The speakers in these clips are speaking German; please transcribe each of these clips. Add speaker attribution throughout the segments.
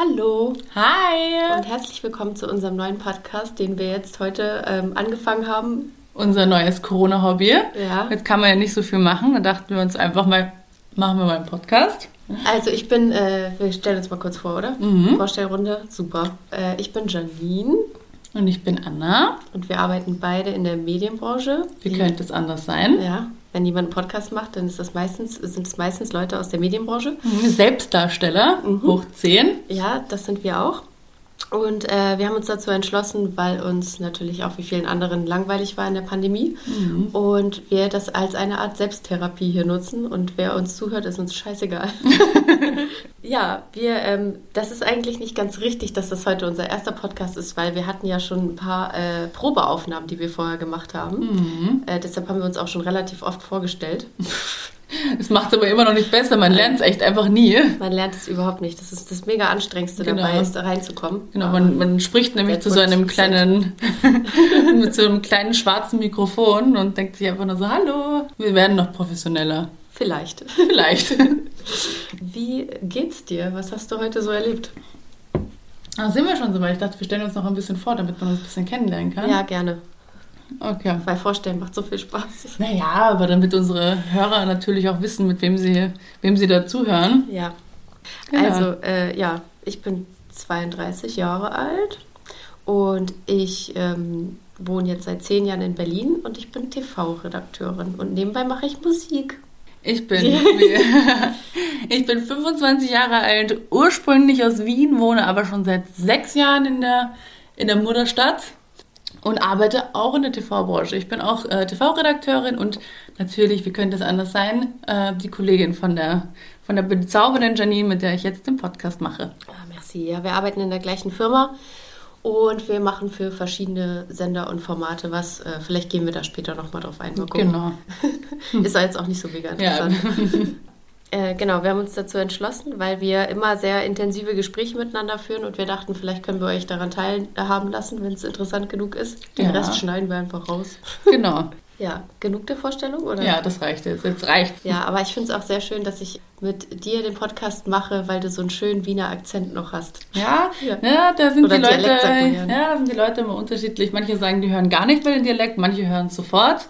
Speaker 1: Hallo
Speaker 2: Hi!
Speaker 1: und herzlich willkommen zu unserem neuen Podcast, den wir jetzt heute ähm, angefangen haben.
Speaker 2: Unser neues Corona-Hobby.
Speaker 1: Ja.
Speaker 2: Jetzt kann man ja nicht so viel machen. Da dachten wir uns einfach mal, machen wir mal einen Podcast.
Speaker 1: Also ich bin, äh, wir stellen uns mal kurz vor, oder?
Speaker 2: Mhm.
Speaker 1: Vorstellrunde, super. Äh, ich bin Janine
Speaker 2: Und ich bin Anna.
Speaker 1: und wir arbeiten beide in der Medienbranche.
Speaker 2: Wie könnte es anders sein?
Speaker 1: Ja, wenn jemand einen Podcast macht, dann ist das meistens, sind es meistens Leute aus der Medienbranche.
Speaker 2: Selbstdarsteller, hoch 10.
Speaker 1: Ja, das sind wir auch. Und äh, wir haben uns dazu entschlossen, weil uns natürlich auch wie vielen anderen langweilig war in der Pandemie. Und wir das als eine Art Selbsttherapie hier nutzen. Und wer uns zuhört, ist uns scheißegal. ja, wir, ähm, das ist eigentlich nicht ganz richtig, dass das heute unser erster Podcast ist, weil wir hatten ja schon ein paar äh, Probeaufnahmen, die wir vorher gemacht haben. Äh, deshalb haben wir uns auch schon relativ oft vorgestellt.
Speaker 2: Es macht es aber immer noch nicht besser. Man lernt es echt einfach nie.
Speaker 1: Man lernt es überhaupt nicht. Das ist das mega anstrengendste
Speaker 2: Genau.
Speaker 1: dabei, ist da reinzukommen.
Speaker 2: Genau, man, man spricht nämlich zu so einem kleinen, mit so einem kleinen schwarzen Mikrofon und denkt sich einfach nur so, hallo, wir werden noch professioneller.
Speaker 1: Vielleicht.
Speaker 2: Vielleicht.
Speaker 1: Wie geht's dir? Was hast du heute so erlebt?
Speaker 2: Ah, sind wir schon so weit? Ich dachte, wir stellen uns noch ein bisschen vor, damit man uns ein bisschen kennenlernen kann.
Speaker 1: Ja, gerne.
Speaker 2: Okay.
Speaker 1: Weil Vorstellen macht so viel Spaß.
Speaker 2: Naja, aber damit unsere Hörer natürlich auch wissen, mit wem sie, wem sie dazuhören.
Speaker 1: Ja.
Speaker 2: Genau.
Speaker 1: Also, äh, ja, ich bin 32 Jahre alt und ich ähm, wohne jetzt seit zehn Jahren in Berlin und ich bin TV-Redakteurin und nebenbei mache ich Musik.
Speaker 2: Ich bin, ich bin 25 Jahre alt, ursprünglich aus Wien, wohne aber schon seit sechs Jahren in der, in der Mutterstadt und arbeite auch in der TV-Branche. Ich bin auch äh, TV-Redakteurin und natürlich, wie könnte es anders sein, äh, die Kollegin von der, von der bezaubernden Janine, mit der ich jetzt den Podcast mache.
Speaker 1: Ah, merci. Ja, wir arbeiten in der gleichen Firma und wir machen für verschiedene Sender und Formate was. Äh, vielleicht gehen wir da später nochmal drauf ein.
Speaker 2: Genau.
Speaker 1: Ist ja jetzt auch nicht so mega
Speaker 2: Ja.
Speaker 1: Äh, genau, wir haben uns dazu entschlossen, weil wir immer sehr intensive Gespräche miteinander führen und wir dachten, vielleicht können wir euch daran teilhaben lassen, wenn es interessant genug ist. Den
Speaker 2: Ja.
Speaker 1: Rest schneiden wir einfach raus.
Speaker 2: Genau.
Speaker 1: Ja, genug der Vorstellung, oder?
Speaker 2: Ja, das reicht jetzt. Jetzt reicht's.
Speaker 1: Ja, aber ich finde es auch sehr schön, dass ich mit dir den Podcast mache, weil du so einen schönen Wiener Akzent noch hast.
Speaker 2: Ja,
Speaker 1: Ja.
Speaker 2: ja. da sind
Speaker 1: Oder
Speaker 2: die Leute,
Speaker 1: Dialekt ja,
Speaker 2: da sind die Leute immer unterschiedlich. Manche sagen, die hören gar nicht mehr den Dialekt, manche hören es sofort.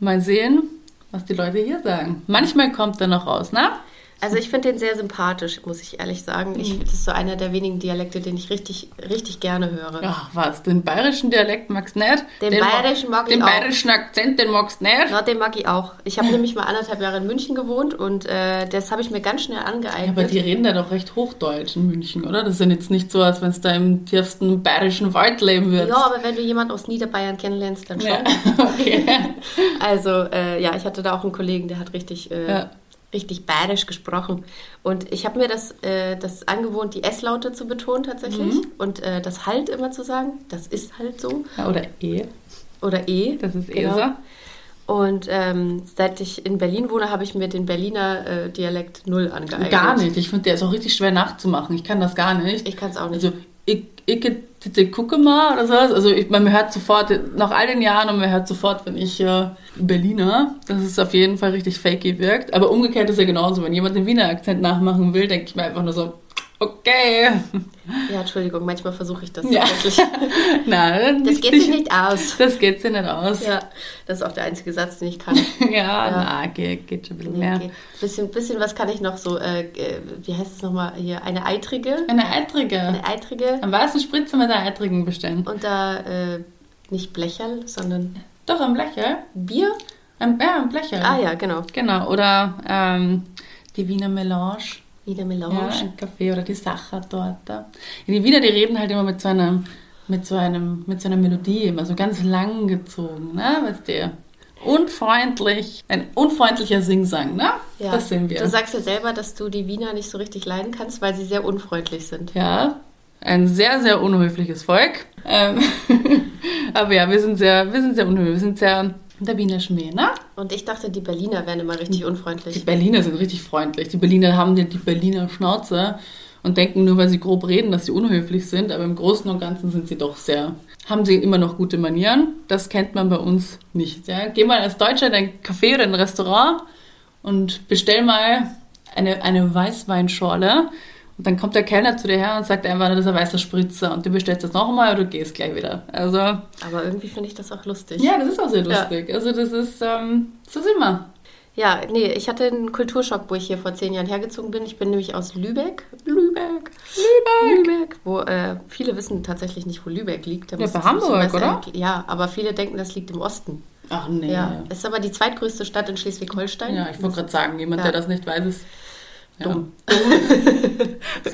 Speaker 2: Mal sehen, was die Leute hier sagen. Manchmal kommt er noch raus, ne?
Speaker 1: Also ich finde den sehr sympathisch, muss ich ehrlich sagen. Ich, das ist so einer der wenigen Dialekte, den ich richtig, richtig gerne höre.
Speaker 2: Ach was, den bayerischen Dialekt magst du nicht?
Speaker 1: Den bayerischen mag ich
Speaker 2: Den
Speaker 1: auch.
Speaker 2: bayerischen Akzent, den magst du nicht?
Speaker 1: Ja, den mag ich auch. Ich habe nämlich mal anderthalb Jahre in München gewohnt und äh, das habe ich mir ganz schnell angeeignet.
Speaker 2: Aber die reden da doch recht Hochdeutsch in München, oder? Das ist ja jetzt nicht so, als wenn es da im tiefsten bayerischen Wald leben würdest.
Speaker 1: ja, aber wenn du jemanden aus Niederbayern kennenlernst, dann schon.
Speaker 2: Ja, okay.
Speaker 1: Also, äh, ja, ich hatte da auch einen Kollegen, der hat richtig, äh,
Speaker 2: Ja.
Speaker 1: Richtig bayerisch gesprochen. Und ich habe mir das, äh, das angewohnt, die S-Laute zu betonen tatsächlich.
Speaker 2: Mhm.
Speaker 1: Und äh, das halt immer zu sagen. Das ist halt so.
Speaker 2: Ja, Oder eh.
Speaker 1: Oder E.
Speaker 2: Das ist eh
Speaker 1: Genau.
Speaker 2: so.
Speaker 1: Und ähm, seit ich in Berlin wohne, habe ich mir den Berliner äh, Dialekt null angeeignet.
Speaker 2: Gar nicht. Ich finde, der ist auch richtig schwer nachzumachen. Ich kann das gar nicht.
Speaker 1: Ich kann es auch nicht.
Speaker 2: Also, ich, ich bitte gucke mal oder sowas. Also, ich, man hört sofort, nach all den Jahren, und man hört sofort, wenn ich äh, Berliner, dass es auf jeden Fall richtig fakey wirkt. Aber umgekehrt ist ja genauso. Wenn jemand den Wiener Akzent nachmachen will, denke ich mir einfach nur so, okay.
Speaker 1: ja, Entschuldigung, manchmal versuche ich das
Speaker 2: Ja.
Speaker 1: tatsächlich.
Speaker 2: Nein,
Speaker 1: Das geht sich nicht aus.
Speaker 2: Das geht sich nicht aus.
Speaker 1: Ja, das ist auch der einzige Satz, den ich kann.
Speaker 2: Ja, na, geht, geht schon ein bisschen mehr.
Speaker 1: Okay. Bisschen, bisschen was kann ich noch so, äh, äh, wie heißt es nochmal hier? Eine eitrige.
Speaker 2: Eine Eitrige.
Speaker 1: Eine eitrige.
Speaker 2: Am weißen Spritzer mit der Eitrigen bestellen.
Speaker 1: Und da äh, nicht Blecherl, sondern
Speaker 2: Doch, am Blecher.
Speaker 1: Bier.
Speaker 2: Am, ja, am Blecher.
Speaker 1: Ah ja, genau.
Speaker 2: Genau, oder ähm, die Wiener Melange.
Speaker 1: Wiener
Speaker 2: Ja,
Speaker 1: Melange.
Speaker 2: ein Kaffee oder die Sachertorte. Ja, die Wiener, die reden halt immer mit so einem, mit so einem, mit so einer Melodie, immer so ganz lang gezogen, ne? Weißt du? Unfreundlich, ein unfreundlicher Singsang, ne?
Speaker 1: Ja.
Speaker 2: Das sind wir.
Speaker 1: Du sagst ja selber, dass du die Wiener nicht so richtig leiden kannst, weil sie sehr unfreundlich sind.
Speaker 2: Ja, ein sehr, sehr unhöfliches Volk. Ähm, aber ja, wir sind sehr, wir sind sehr unhöflich. Wir sind sehr der Wiener Schmäh, ne?
Speaker 1: Und ich dachte, die Berliner wären immer richtig
Speaker 2: Die
Speaker 1: unfreundlich.
Speaker 2: Berliner sind richtig freundlich. Die Berliner haben die, die Berliner Schnauze und denken nur, weil sie grob reden, dass sie unhöflich sind. Aber im Großen und Ganzen sind sie doch sehr, haben sie immer noch gute Manieren. Das kennt man bei uns nicht. Ja? Geh mal als Deutscher in ein Café oder in ein Restaurant und bestell mal eine, eine Weißweinschorle. Und dann kommt der Kellner zu dir her und sagt einfach, das ist ein weißer Spritzer und du bestellst das nochmal oder du gehst gleich wieder. Also.
Speaker 1: Aber irgendwie finde ich das auch lustig.
Speaker 2: Ja, das ist auch sehr lustig. Ja. Also das ist, ähm, so sind wir.
Speaker 1: Ja, nee, ich hatte einen Kulturschock, wo ich hier vor zehn Jahren hergezogen bin. Ich bin nämlich aus Lübeck. Lübeck. Lübeck. Lübeck. Wo äh, viele wissen tatsächlich nicht, wo Lübeck liegt. Da
Speaker 2: ja, bei Hamburg, oder?
Speaker 1: Ja, aber viele denken, das liegt im Osten.
Speaker 2: Ach nee.
Speaker 1: Ja, ist aber die zweitgrößte Stadt in Schleswig-Holstein.
Speaker 2: Ja, ich wollte gerade sagen, jemand, ja. der das nicht weiß, ist
Speaker 1: Dumm.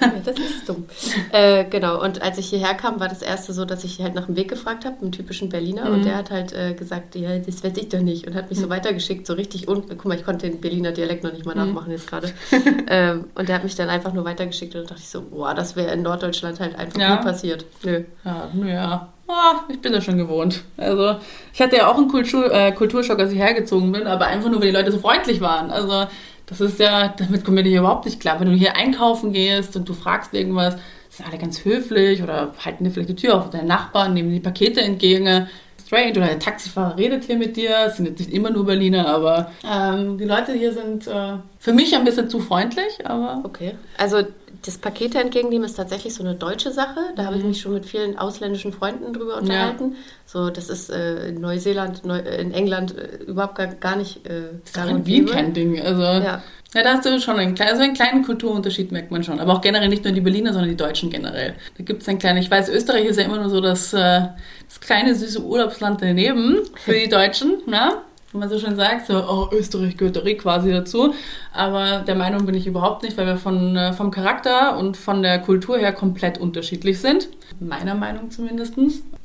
Speaker 1: Ja. das ist dumm. Äh, genau, und als ich hierher kam, war das erste so, dass ich halt nach dem Weg gefragt habe, einen typischen Berliner. Mhm. Und der hat halt äh, gesagt, ja, das weiß ich doch nicht. Und hat mich mhm. so weitergeschickt, so richtig un... Guck mal, ich konnte den Berliner Dialekt noch nicht mal mhm. nachmachen jetzt gerade. ähm, und der hat mich dann einfach nur weitergeschickt und dachte ich so, boah, das wäre in Norddeutschland halt einfach ja. nie passiert. Nö.
Speaker 2: Ja, ja. Oh, ich bin das schon gewohnt. Also, ich hatte ja auch einen Kultur, äh, Kulturschock, als ich hergezogen bin, aber einfach nur, weil die Leute so freundlich waren. Also, das ist ja, damit komme ich überhaupt nicht klar. Wenn du hier einkaufen gehst und du fragst irgendwas, sind alle ganz höflich oder halten dir vielleicht die Tür auf. Deine Nachbarn nehmen die Pakete entgegen. Strange oder der Taxifahrer redet hier mit dir. Es sind jetzt nicht immer nur Berliner, aber ähm, die Leute hier sind äh, für mich ein bisschen zu freundlich. Aber
Speaker 1: okay. Also das Pakete entgegennehmen ist tatsächlich so eine deutsche Sache. Da mhm. habe ich mhm. mich schon mit vielen ausländischen Freunden drüber unterhalten. Ja. So, das ist äh, in Neuseeland, Neu äh, in England äh, überhaupt gar, gar nicht. Äh,
Speaker 2: das ist in Wien kein Ding. Also, ja. ja, da hast du schon einen, also einen kleinen Kulturunterschied, merkt man schon. Aber auch generell nicht nur die Berliner, sondern die Deutschen generell. Da gibt es einen kleinen, ich weiß, Österreich ist ja immer nur so das, äh, das kleine süße Urlaubsland daneben für die Deutschen. Ne? Wie man so schön sagt, so, oh, Österreich gehört da quasi dazu. Aber der Meinung bin ich überhaupt nicht, weil wir von, äh, vom Charakter und von der Kultur her komplett unterschiedlich sind. Meiner Meinung zumindest.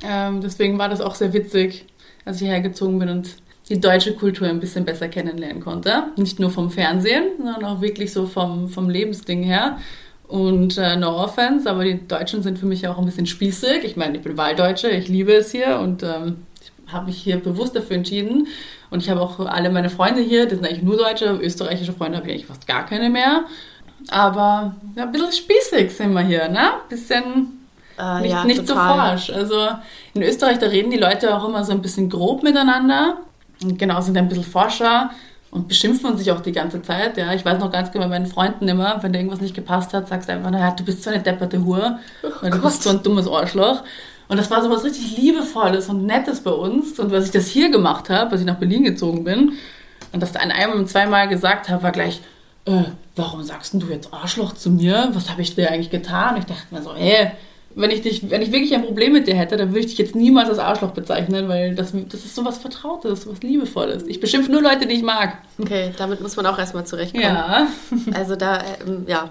Speaker 2: Ähm, deswegen war das auch sehr witzig, als ich hergezogen bin und die deutsche Kultur ein bisschen besser kennenlernen konnte. Nicht nur vom Fernsehen, sondern auch wirklich so vom, vom Lebensding her. Und äh, no offense, aber die Deutschen sind für mich auch ein bisschen spießig. Ich meine, ich bin Wahldeutsche, ich liebe es hier und ähm, habe mich hier bewusst dafür entschieden. Und ich habe auch alle meine Freunde hier, das sind eigentlich nur Deutsche, österreichische Freunde habe ich eigentlich fast gar keine mehr. Aber ja, ein bisschen spießig sind wir hier, ne? Ein bisschen äh, nicht, ja, nicht so forsch. Also in Österreich, da reden die Leute auch immer so ein bisschen grob miteinander. Und genau, sind ein bisschen forscher und beschimpfen sich auch die ganze Zeit. Ja, ich weiß noch ganz genau bei meinen Freunden immer, wenn dir irgendwas nicht gepasst hat, sagst du einfach, naja, du bist so eine depperte Hure, oh du bist so ein dummes Arschloch. Und das war so was richtig Liebevolles und Nettes bei uns. Und was ich das hier gemacht habe, als ich nach Berlin gezogen bin, und das an einem zweimal gesagt habe, war gleich, äh, warum sagst du jetzt Arschloch zu mir? Was habe ich dir eigentlich getan? Und ich dachte mir so, hä, wenn ich dich, wenn ich wirklich ein Problem mit dir hätte, dann würde ich dich jetzt niemals als Arschloch bezeichnen, weil das, das ist sowas Vertrautes, sowas Liebevolles. Ich beschimpfe nur Leute, die ich mag.
Speaker 1: Okay, damit muss man auch erstmal zurechtkommen.
Speaker 2: Ja.
Speaker 1: Also da, ähm, ja,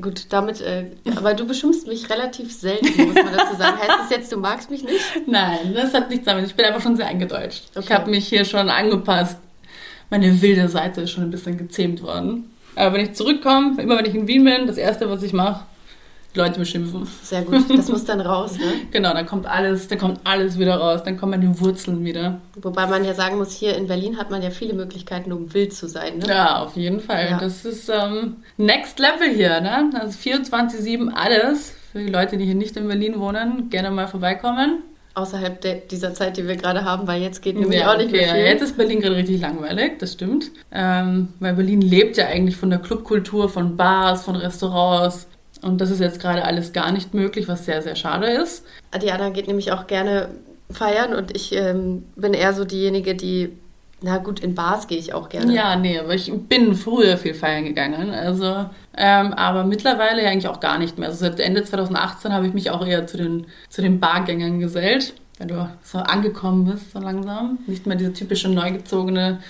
Speaker 1: Gut, damit, äh, aber du beschimpfst mich relativ selten, muss man dazu sagen. heißt das jetzt, du magst mich nicht?
Speaker 2: Nein, das hat nichts damit. Ich bin einfach schon sehr eingedeutscht. Okay. Ich habe mich hier schon angepasst. Meine wilde Seite ist schon ein bisschen gezähmt worden. Aber wenn ich zurückkomme, immer wenn ich in Wien bin, das Erste, was ich mache, Leute beschimpfen.
Speaker 1: Sehr gut, das muss dann raus, ne?
Speaker 2: genau, dann kommt alles, dann kommt alles wieder raus, dann kommen die Wurzeln wieder.
Speaker 1: Wobei man ja sagen muss, hier in Berlin hat man ja viele Möglichkeiten, um wild zu sein, ne?
Speaker 2: Ja, auf jeden Fall. Ja. Das ist ähm, Next Level hier, ne? Also 24-7 alles. Für die Leute, die hier nicht in Berlin wohnen, gerne mal vorbeikommen.
Speaker 1: Außerhalb de dieser Zeit, die wir gerade haben, weil jetzt geht nämlich ja, auch nicht okay, mehr viel.
Speaker 2: Jetzt ist Berlin gerade richtig langweilig, das stimmt. Ähm, weil Berlin lebt ja eigentlich von der Clubkultur, von Bars, von Restaurants und das ist jetzt gerade alles gar nicht möglich, was sehr, sehr schade ist.
Speaker 1: Diana geht nämlich auch gerne feiern und ich ähm, bin eher so diejenige, die, na gut, in Bars gehe ich auch gerne.
Speaker 2: Ja, nee, aber ich bin früher viel feiern gegangen. Also, ähm, aber mittlerweile eigentlich auch gar nicht mehr. Also seit Ende 2018 habe ich mich auch eher zu den, zu den Bargängern gesellt, wenn du so angekommen bist, so langsam. Nicht mehr diese typische neugezogene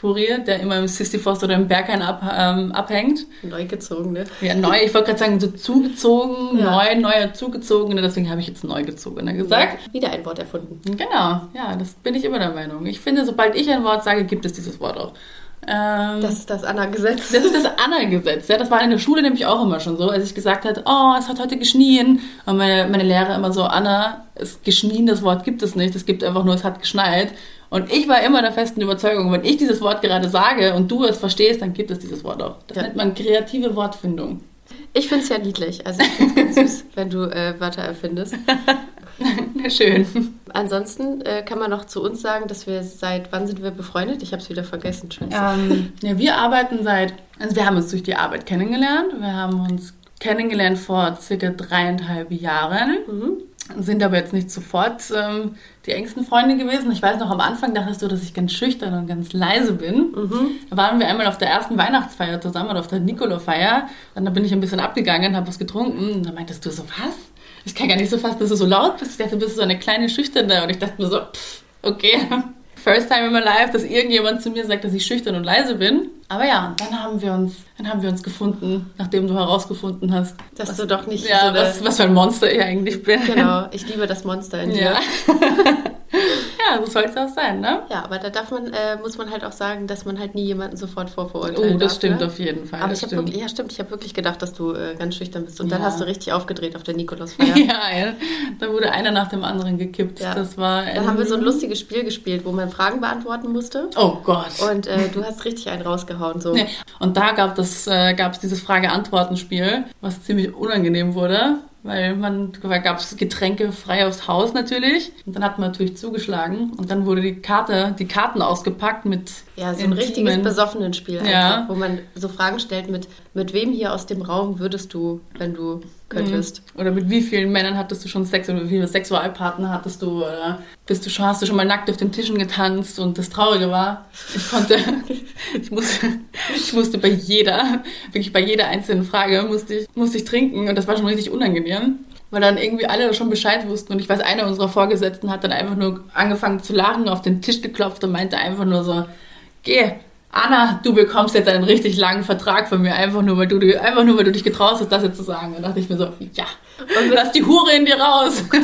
Speaker 2: Tourier, der immer im Sisyphos oder im Berghain ab, ähm, abhängt.
Speaker 1: Neu gezogen, ne?
Speaker 2: Ja, neu. Ich wollte gerade sagen, so zugezogen, ja. neu, neuer Zugezogene. Deswegen habe ich jetzt Neugezogene gesagt.
Speaker 1: Ja, wieder ein Wort erfunden.
Speaker 2: Genau, ja, das bin ich immer der Meinung. Ich finde, sobald ich ein Wort sage, gibt es dieses Wort auch.
Speaker 1: Ähm, das ist das Anna-Gesetz.
Speaker 2: Das ist das Anna-Gesetz. Ja, das war in der Schule nämlich auch immer schon so, als ich gesagt habe, oh, es hat heute geschnien. Und meine, meine Lehrer immer so, Anna, es geschnien, das Wort gibt es nicht. Es gibt einfach nur, es hat geschneit. Und ich war immer der festen Überzeugung, wenn ich dieses Wort gerade sage und du es verstehst, dann gibt es dieses Wort auch. Das ja. nennt man kreative Wortfindung.
Speaker 1: Ich finde es ja niedlich. Also ich finde es ganz süß, wenn du äh, Wörter erfindest.
Speaker 2: Schön.
Speaker 1: Ansonsten äh, kann man noch zu uns sagen, dass wir seit wann sind wir befreundet? Ich habe es wieder vergessen.
Speaker 2: Ähm, ja, wir arbeiten seit, also wir haben uns durch die Arbeit kennengelernt. Wir haben uns kennengelernt vor circa dreieinhalb Jahren.
Speaker 1: Mhm.
Speaker 2: Sind aber jetzt nicht sofort ähm, die engsten Freunde gewesen. Ich weiß noch, am Anfang dachtest du, dass ich ganz schüchtern und ganz leise bin.
Speaker 1: Mhm.
Speaker 2: Da waren wir einmal auf der ersten Weihnachtsfeier zusammen oder auf der Nikolaufeier. Dann da bin ich ein bisschen abgegangen, habe was getrunken. Und dann meintest du so, was? Ich kann gar nicht so fast, dass du so laut bist. Ich dachte, du bist so eine kleine Schüchterne. Und ich dachte mir so, pff, okay. First time in my life, dass irgendjemand zu mir sagt, dass ich schüchtern und leise bin. Aber ja, dann haben wir uns, dann haben wir uns gefunden, nachdem du herausgefunden hast,
Speaker 1: Dass du doch nicht
Speaker 2: ja,
Speaker 1: so
Speaker 2: was, was für ein Monster ich eigentlich bin.
Speaker 1: Genau, ich liebe das Monster in dir.
Speaker 2: Ja. ja, so soll es auch sein, ne?
Speaker 1: Ja, aber da darf man, äh, muss man halt auch sagen, dass man halt nie jemanden sofort vorverurteilen
Speaker 2: Oh, das
Speaker 1: darf,
Speaker 2: stimmt
Speaker 1: ne?
Speaker 2: auf jeden Fall.
Speaker 1: Aber ich habe wirklich, ja stimmt, ich habe wirklich gedacht, dass du äh, ganz schüchtern bist. Und dann
Speaker 2: Ja.
Speaker 1: hast du richtig aufgedreht auf der Nikolausfeier.
Speaker 2: Ja, ja, da wurde einer nach dem anderen gekippt.
Speaker 1: Ja.
Speaker 2: Das war
Speaker 1: Dann haben wir so ein lustiges Spiel gespielt, wo man Fragen beantworten musste.
Speaker 2: Oh Gott.
Speaker 1: Und äh, du hast richtig einen rausgehauen. So.
Speaker 2: Nee. Und da gab es äh, dieses Frage-Antworten-Spiel, was ziemlich unangenehm wurde, weil man gab es Getränke frei aufs Haus natürlich. Und dann hat man natürlich zugeschlagen und dann wurde die Karte, die Karten ausgepackt mit
Speaker 1: Ja, so ein richtiges Besoffenenspiel einfach,
Speaker 2: Ja.
Speaker 1: wo man so Fragen stellt mit, mit wem hier aus dem Raum würdest du, wenn du könntest.
Speaker 2: Oder mit wie vielen Männern hattest du schon Sex oder wie viele Sexualpartner hattest du? Oder bist du schon, hast du schon mal nackt auf den Tischen getanzt? Und das Traurige war, ich konnte, ich musste, ich musste bei jeder, wirklich bei jeder einzelnen Frage musste ich, musste ich trinken und das war schon richtig unangenehm. Weil dann irgendwie alle schon Bescheid wussten und ich weiß, einer unserer Vorgesetzten hat dann einfach nur angefangen zu lachen, auf den Tisch geklopft und meinte einfach nur so, geh, Anna, du bekommst jetzt einen richtig langen Vertrag von mir, einfach nur, weil du, einfach nur, weil du dich getraust hast, das jetzt zu sagen. Und dachte ich mir so, ja, und lass die Hure in dir raus.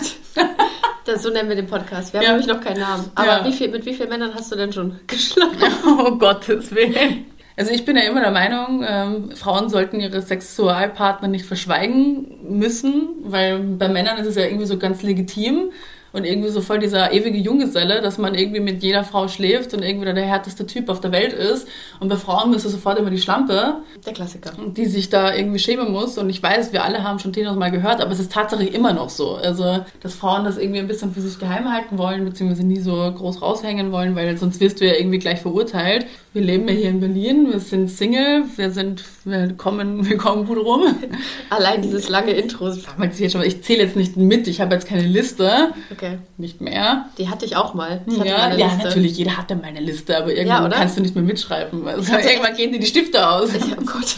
Speaker 1: Das, so nennen wir den Podcast. Wir haben
Speaker 2: Ja.
Speaker 1: nämlich noch keinen Namen. Aber
Speaker 2: Ja.
Speaker 1: wie viel, mit wie vielen Männern hast du denn schon geschlafen?
Speaker 2: oh Gottes Willen. Also ich bin ja immer der Meinung, ähm, Frauen sollten ihre Sexualpartner nicht verschweigen müssen, weil bei Männern ist es ja irgendwie so ganz legitim und irgendwie so voll dieser ewige Junggeselle, dass man irgendwie mit jeder Frau schläft und irgendwie der härteste Typ auf der Welt ist. Und bei Frauen ist es sofort immer die Schlampe,
Speaker 1: Der Klassiker.
Speaker 2: die sich da irgendwie schämen muss. Und ich weiß, wir alle haben schon Thenos mal gehört, aber es ist tatsächlich immer noch so. Also, dass Frauen das irgendwie ein bisschen für sich geheim halten wollen, beziehungsweise nie so groß raushängen wollen, weil sonst wirst du ja irgendwie gleich verurteilt. Wir leben ja hier in Berlin, wir sind Single, wir sind, wir kommen, wir kommen gut rum.
Speaker 1: Allein dieses lange Intro.
Speaker 2: Ich zähle jetzt nicht mit, ich habe jetzt keine Liste,
Speaker 1: Okay.
Speaker 2: Nicht mehr.
Speaker 1: Die hatte ich auch mal. Ich
Speaker 2: Ja, ja natürlich, jeder hatte mal eine Liste, aber irgendwann
Speaker 1: Ja,
Speaker 2: kannst du nicht mehr mitschreiben. Also irgendwann gehen dir die Stifte aus.
Speaker 1: Ich, oh Gott.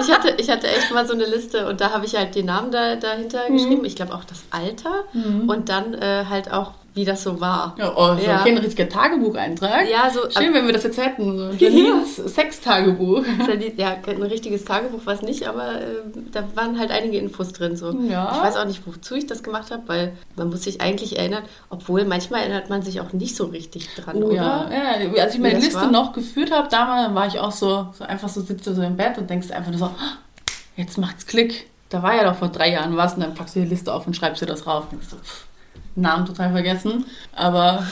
Speaker 1: Ich hatte, ich hatte echt mal so eine Liste und da habe ich halt den Namen da, dahinter
Speaker 2: Mhm.
Speaker 1: geschrieben. Ich glaube auch das Alter und dann äh, halt auch, wie das so war.
Speaker 2: Ja, oh, so
Speaker 1: Ja.
Speaker 2: ein richtiger Tagebucheintrag.
Speaker 1: Ja, so
Speaker 2: Schön, wenn wir das jetzt hätten. So. Janines Sextagebuch.
Speaker 1: Ja, ein richtiges Tagebuch war es nicht, aber äh, da waren halt einige Infos drin. So.
Speaker 2: Ja.
Speaker 1: Ich weiß auch nicht, wozu ich das gemacht habe, weil man muss sich eigentlich erinnern, obwohl manchmal erinnert man sich auch nicht so richtig dran,
Speaker 2: Oh,
Speaker 1: oder?
Speaker 2: ja. ja, als ich meine Liste
Speaker 1: war?
Speaker 2: noch geführt habe, damals war ich auch so, so einfach so, sitzt du so im Bett und denkst einfach nur so, "Ah, jetzt macht's Klick. Da war ja doch vor drei Jahren was und dann packst du die Liste auf und schreibst dir das rauf. Und denkst so, pff, Namen total vergessen. Aber,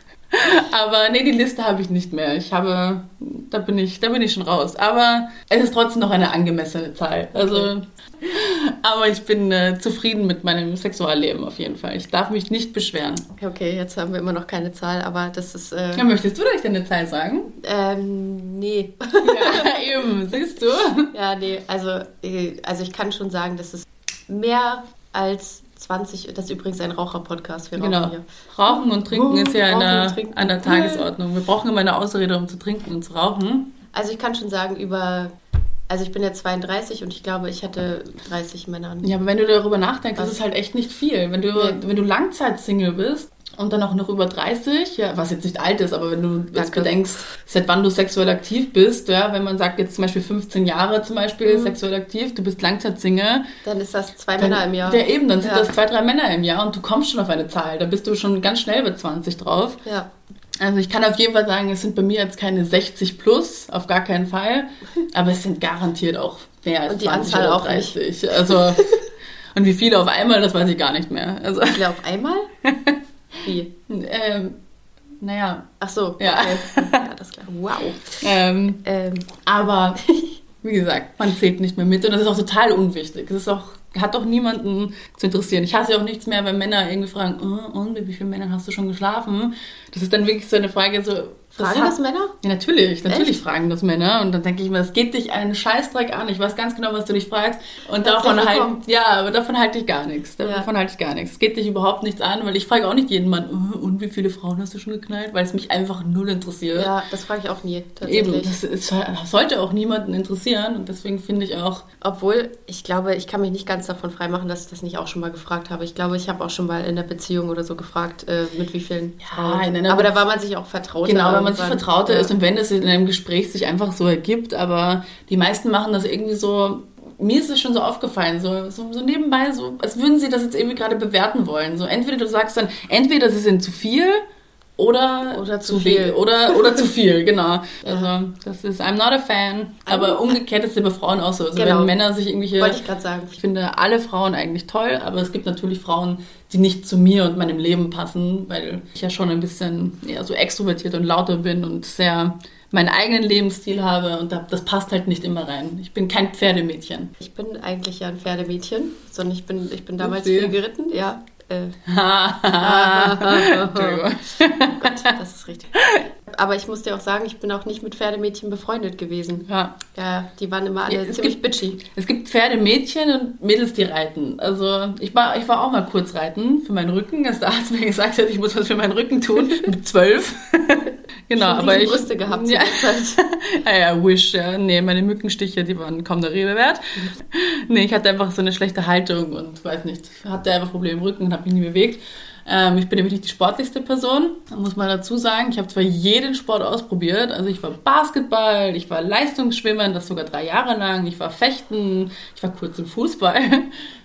Speaker 2: aber nee, die Liste habe ich nicht mehr. Ich habe, da bin ich, da bin ich schon raus. Aber es ist trotzdem noch eine angemessene Zahl. Also, aber ich bin äh, zufrieden mit meinem Sexualleben auf jeden Fall. Ich darf mich nicht beschweren.
Speaker 1: Okay, jetzt haben wir immer noch keine Zahl, aber das ist. Äh,
Speaker 2: Ja, möchtest du vielleicht eine Zahl sagen?
Speaker 1: ähm, nee.
Speaker 2: Ja, eben, siehst du?
Speaker 1: ja, nee, also, äh, also ich kann schon sagen, das ist mehr als 20. Das ist übrigens ein Raucher-Podcast. Wir rauchen
Speaker 2: Genau.
Speaker 1: hier.
Speaker 2: Rauchen und Trinken ist ja an
Speaker 1: Rauchen
Speaker 2: an der Tagesordnung. Wir brauchen immer eine Ausrede, um zu trinken und zu rauchen.
Speaker 1: Also ich kann schon sagen, über. Also ich bin jetzt 32 und ich glaube, ich hatte 30 Männer.
Speaker 2: Ja, aber wenn du darüber nachdenkst,
Speaker 1: Was?
Speaker 2: ist es halt echt nicht viel. Wenn du,
Speaker 1: Nee.
Speaker 2: wenn du Langzeit-Single bist und dann auch noch über 30, ja, was jetzt nicht alt ist, aber wenn du jetzt bedenkst, seit wann du sexuell aktiv bist, ja, wenn man sagt jetzt zum Beispiel 15 Jahre zum Beispiel
Speaker 1: Mhm.
Speaker 2: sexuell aktiv, du bist Langzeit-Single,
Speaker 1: Dann ist das zwei
Speaker 2: Dann-
Speaker 1: Männer im Jahr.
Speaker 2: Ja, eben, dann sind
Speaker 1: Ja.
Speaker 2: das zwei, drei Männer im Jahr und du kommst schon auf eine Zahl. Da bist du schon ganz schnell bei 20 drauf.
Speaker 1: Ja.
Speaker 2: Also ich kann auf jeden Fall sagen, es sind bei mir jetzt keine 60 plus, auf gar keinen Fall. Aber es sind garantiert auch mehr als
Speaker 1: Und die
Speaker 2: 20
Speaker 1: Anzahl
Speaker 2: oder
Speaker 1: auch nicht.
Speaker 2: 30. Also, und wie viele auf einmal, das weiß ich gar nicht mehr. Also,
Speaker 1: Viele auf einmal? Wie?
Speaker 2: ähm, naja,
Speaker 1: Ach so.
Speaker 2: Ja.
Speaker 1: Okay. ja das ist klar. Wow.
Speaker 2: ähm,
Speaker 1: Ähm,
Speaker 2: aber wie gesagt, man zählt nicht mehr mit und das ist auch total unwichtig. Es ist auch, hat doch niemanden zu interessieren. Ich hasse auch nichts mehr, wenn Männer irgendwie fragen, oh, und mit wie vielen Männern hast du schon geschlafen? Das ist dann wirklich so eine Frage, so,
Speaker 1: Fragen
Speaker 2: hat-
Speaker 1: das Männer?
Speaker 2: Ja, natürlich, natürlich
Speaker 1: Echt?
Speaker 2: fragen das Männer. Und dann denke ich mir, das geht dich einen Scheißdreck an. Ich weiß ganz genau, was du dich fragst. Und
Speaker 1: Herzlich
Speaker 2: davon halt, ja, aber davon halte ich gar nichts.
Speaker 1: Ja.
Speaker 2: Davon halte ich gar nichts. Es geht dich überhaupt nichts an, weil ich frage auch nicht jeden Mann, "Äh, und wie viele Frauen hast du schon geknallt? Weil es mich einfach null interessiert.
Speaker 1: Ja, das frage ich auch nie, tatsächlich.
Speaker 2: Eben, das ist, sollte auch niemanden interessieren. Und deswegen finde ich auch,
Speaker 1: Obwohl, ich glaube, ich kann mich nicht ganz davon freimachen, dass ich das nicht auch schon mal gefragt habe. Ich glaube, ich habe auch schon mal in der Beziehung oder so gefragt, äh, mit wie vielen Frauen.
Speaker 2: in einer
Speaker 1: Aber da war man sich auch vertraut.
Speaker 2: Genau, wenn man sich vertrauter
Speaker 1: ja.
Speaker 2: ist und wenn es in einem Gespräch sich einfach so ergibt, aber die meisten machen das irgendwie so. Mir ist es schon so aufgefallen, so, so, so nebenbei, so, als würden sie das jetzt irgendwie gerade bewerten wollen. So, entweder du sagst dann, entweder sie sind zu viel oder,
Speaker 1: Oder zu
Speaker 2: viel.
Speaker 1: viel.
Speaker 2: Oder, oder zu viel, genau. Also, das ist, I'm not a fan. Aber umgekehrt ist es bei Frauen auch so. Also,
Speaker 1: Genau.
Speaker 2: wenn Männer sich irgendwelche.
Speaker 1: Wollte ich gerade sagen.
Speaker 2: Ich finde alle Frauen eigentlich toll, aber es gibt natürlich Frauen, die nicht zu mir und meinem Leben passen, weil ich ja schon ein bisschen eher so extrovertiert und lauter bin und sehr meinen eigenen Lebensstil habe und da, das passt halt nicht immer rein. Ich bin kein Pferdemädchen.
Speaker 1: Ich bin eigentlich ja ein Pferdemädchen, sondern ich bin, ich bin damals
Speaker 2: Upsi.
Speaker 1: viel geritten, ja. Äh, oh Gott, das ist richtig. Aber ich muss dir auch sagen, ich bin auch nicht mit Pferdemädchen befreundet gewesen.
Speaker 2: Ja.
Speaker 1: Ja, die waren immer alle
Speaker 2: Ja, es
Speaker 1: ziemlich
Speaker 2: gibt-
Speaker 1: bitchy.
Speaker 2: Es gibt Pferdemädchen und Mädels, die reiten. Also ich war, ich war auch mal kurz reiten für meinen Rücken, als der Arzt mir gesagt hat, ich muss was für meinen Rücken tun, mit zwölf. genau,
Speaker 1: Schon
Speaker 2: aber ich...
Speaker 1: Brüste gehabt
Speaker 2: Ja. Ja, ja, wish, ja. Nee, meine Mückenstiche, die waren kaum der Rede wert. Nee, ich hatte einfach so eine schlechte Haltung und weiß nicht, hatte einfach Probleme im Rücken und habe mich nie bewegt. Ähm, ich bin nämlich nicht die sportlichste Person, muss man dazu sagen. Ich habe zwar jeden Sport ausprobiert, also ich war Basketball, ich war Leistungsschwimmen, das sogar drei Jahre lang, ich war Fechten, ich war kurz im Fußball.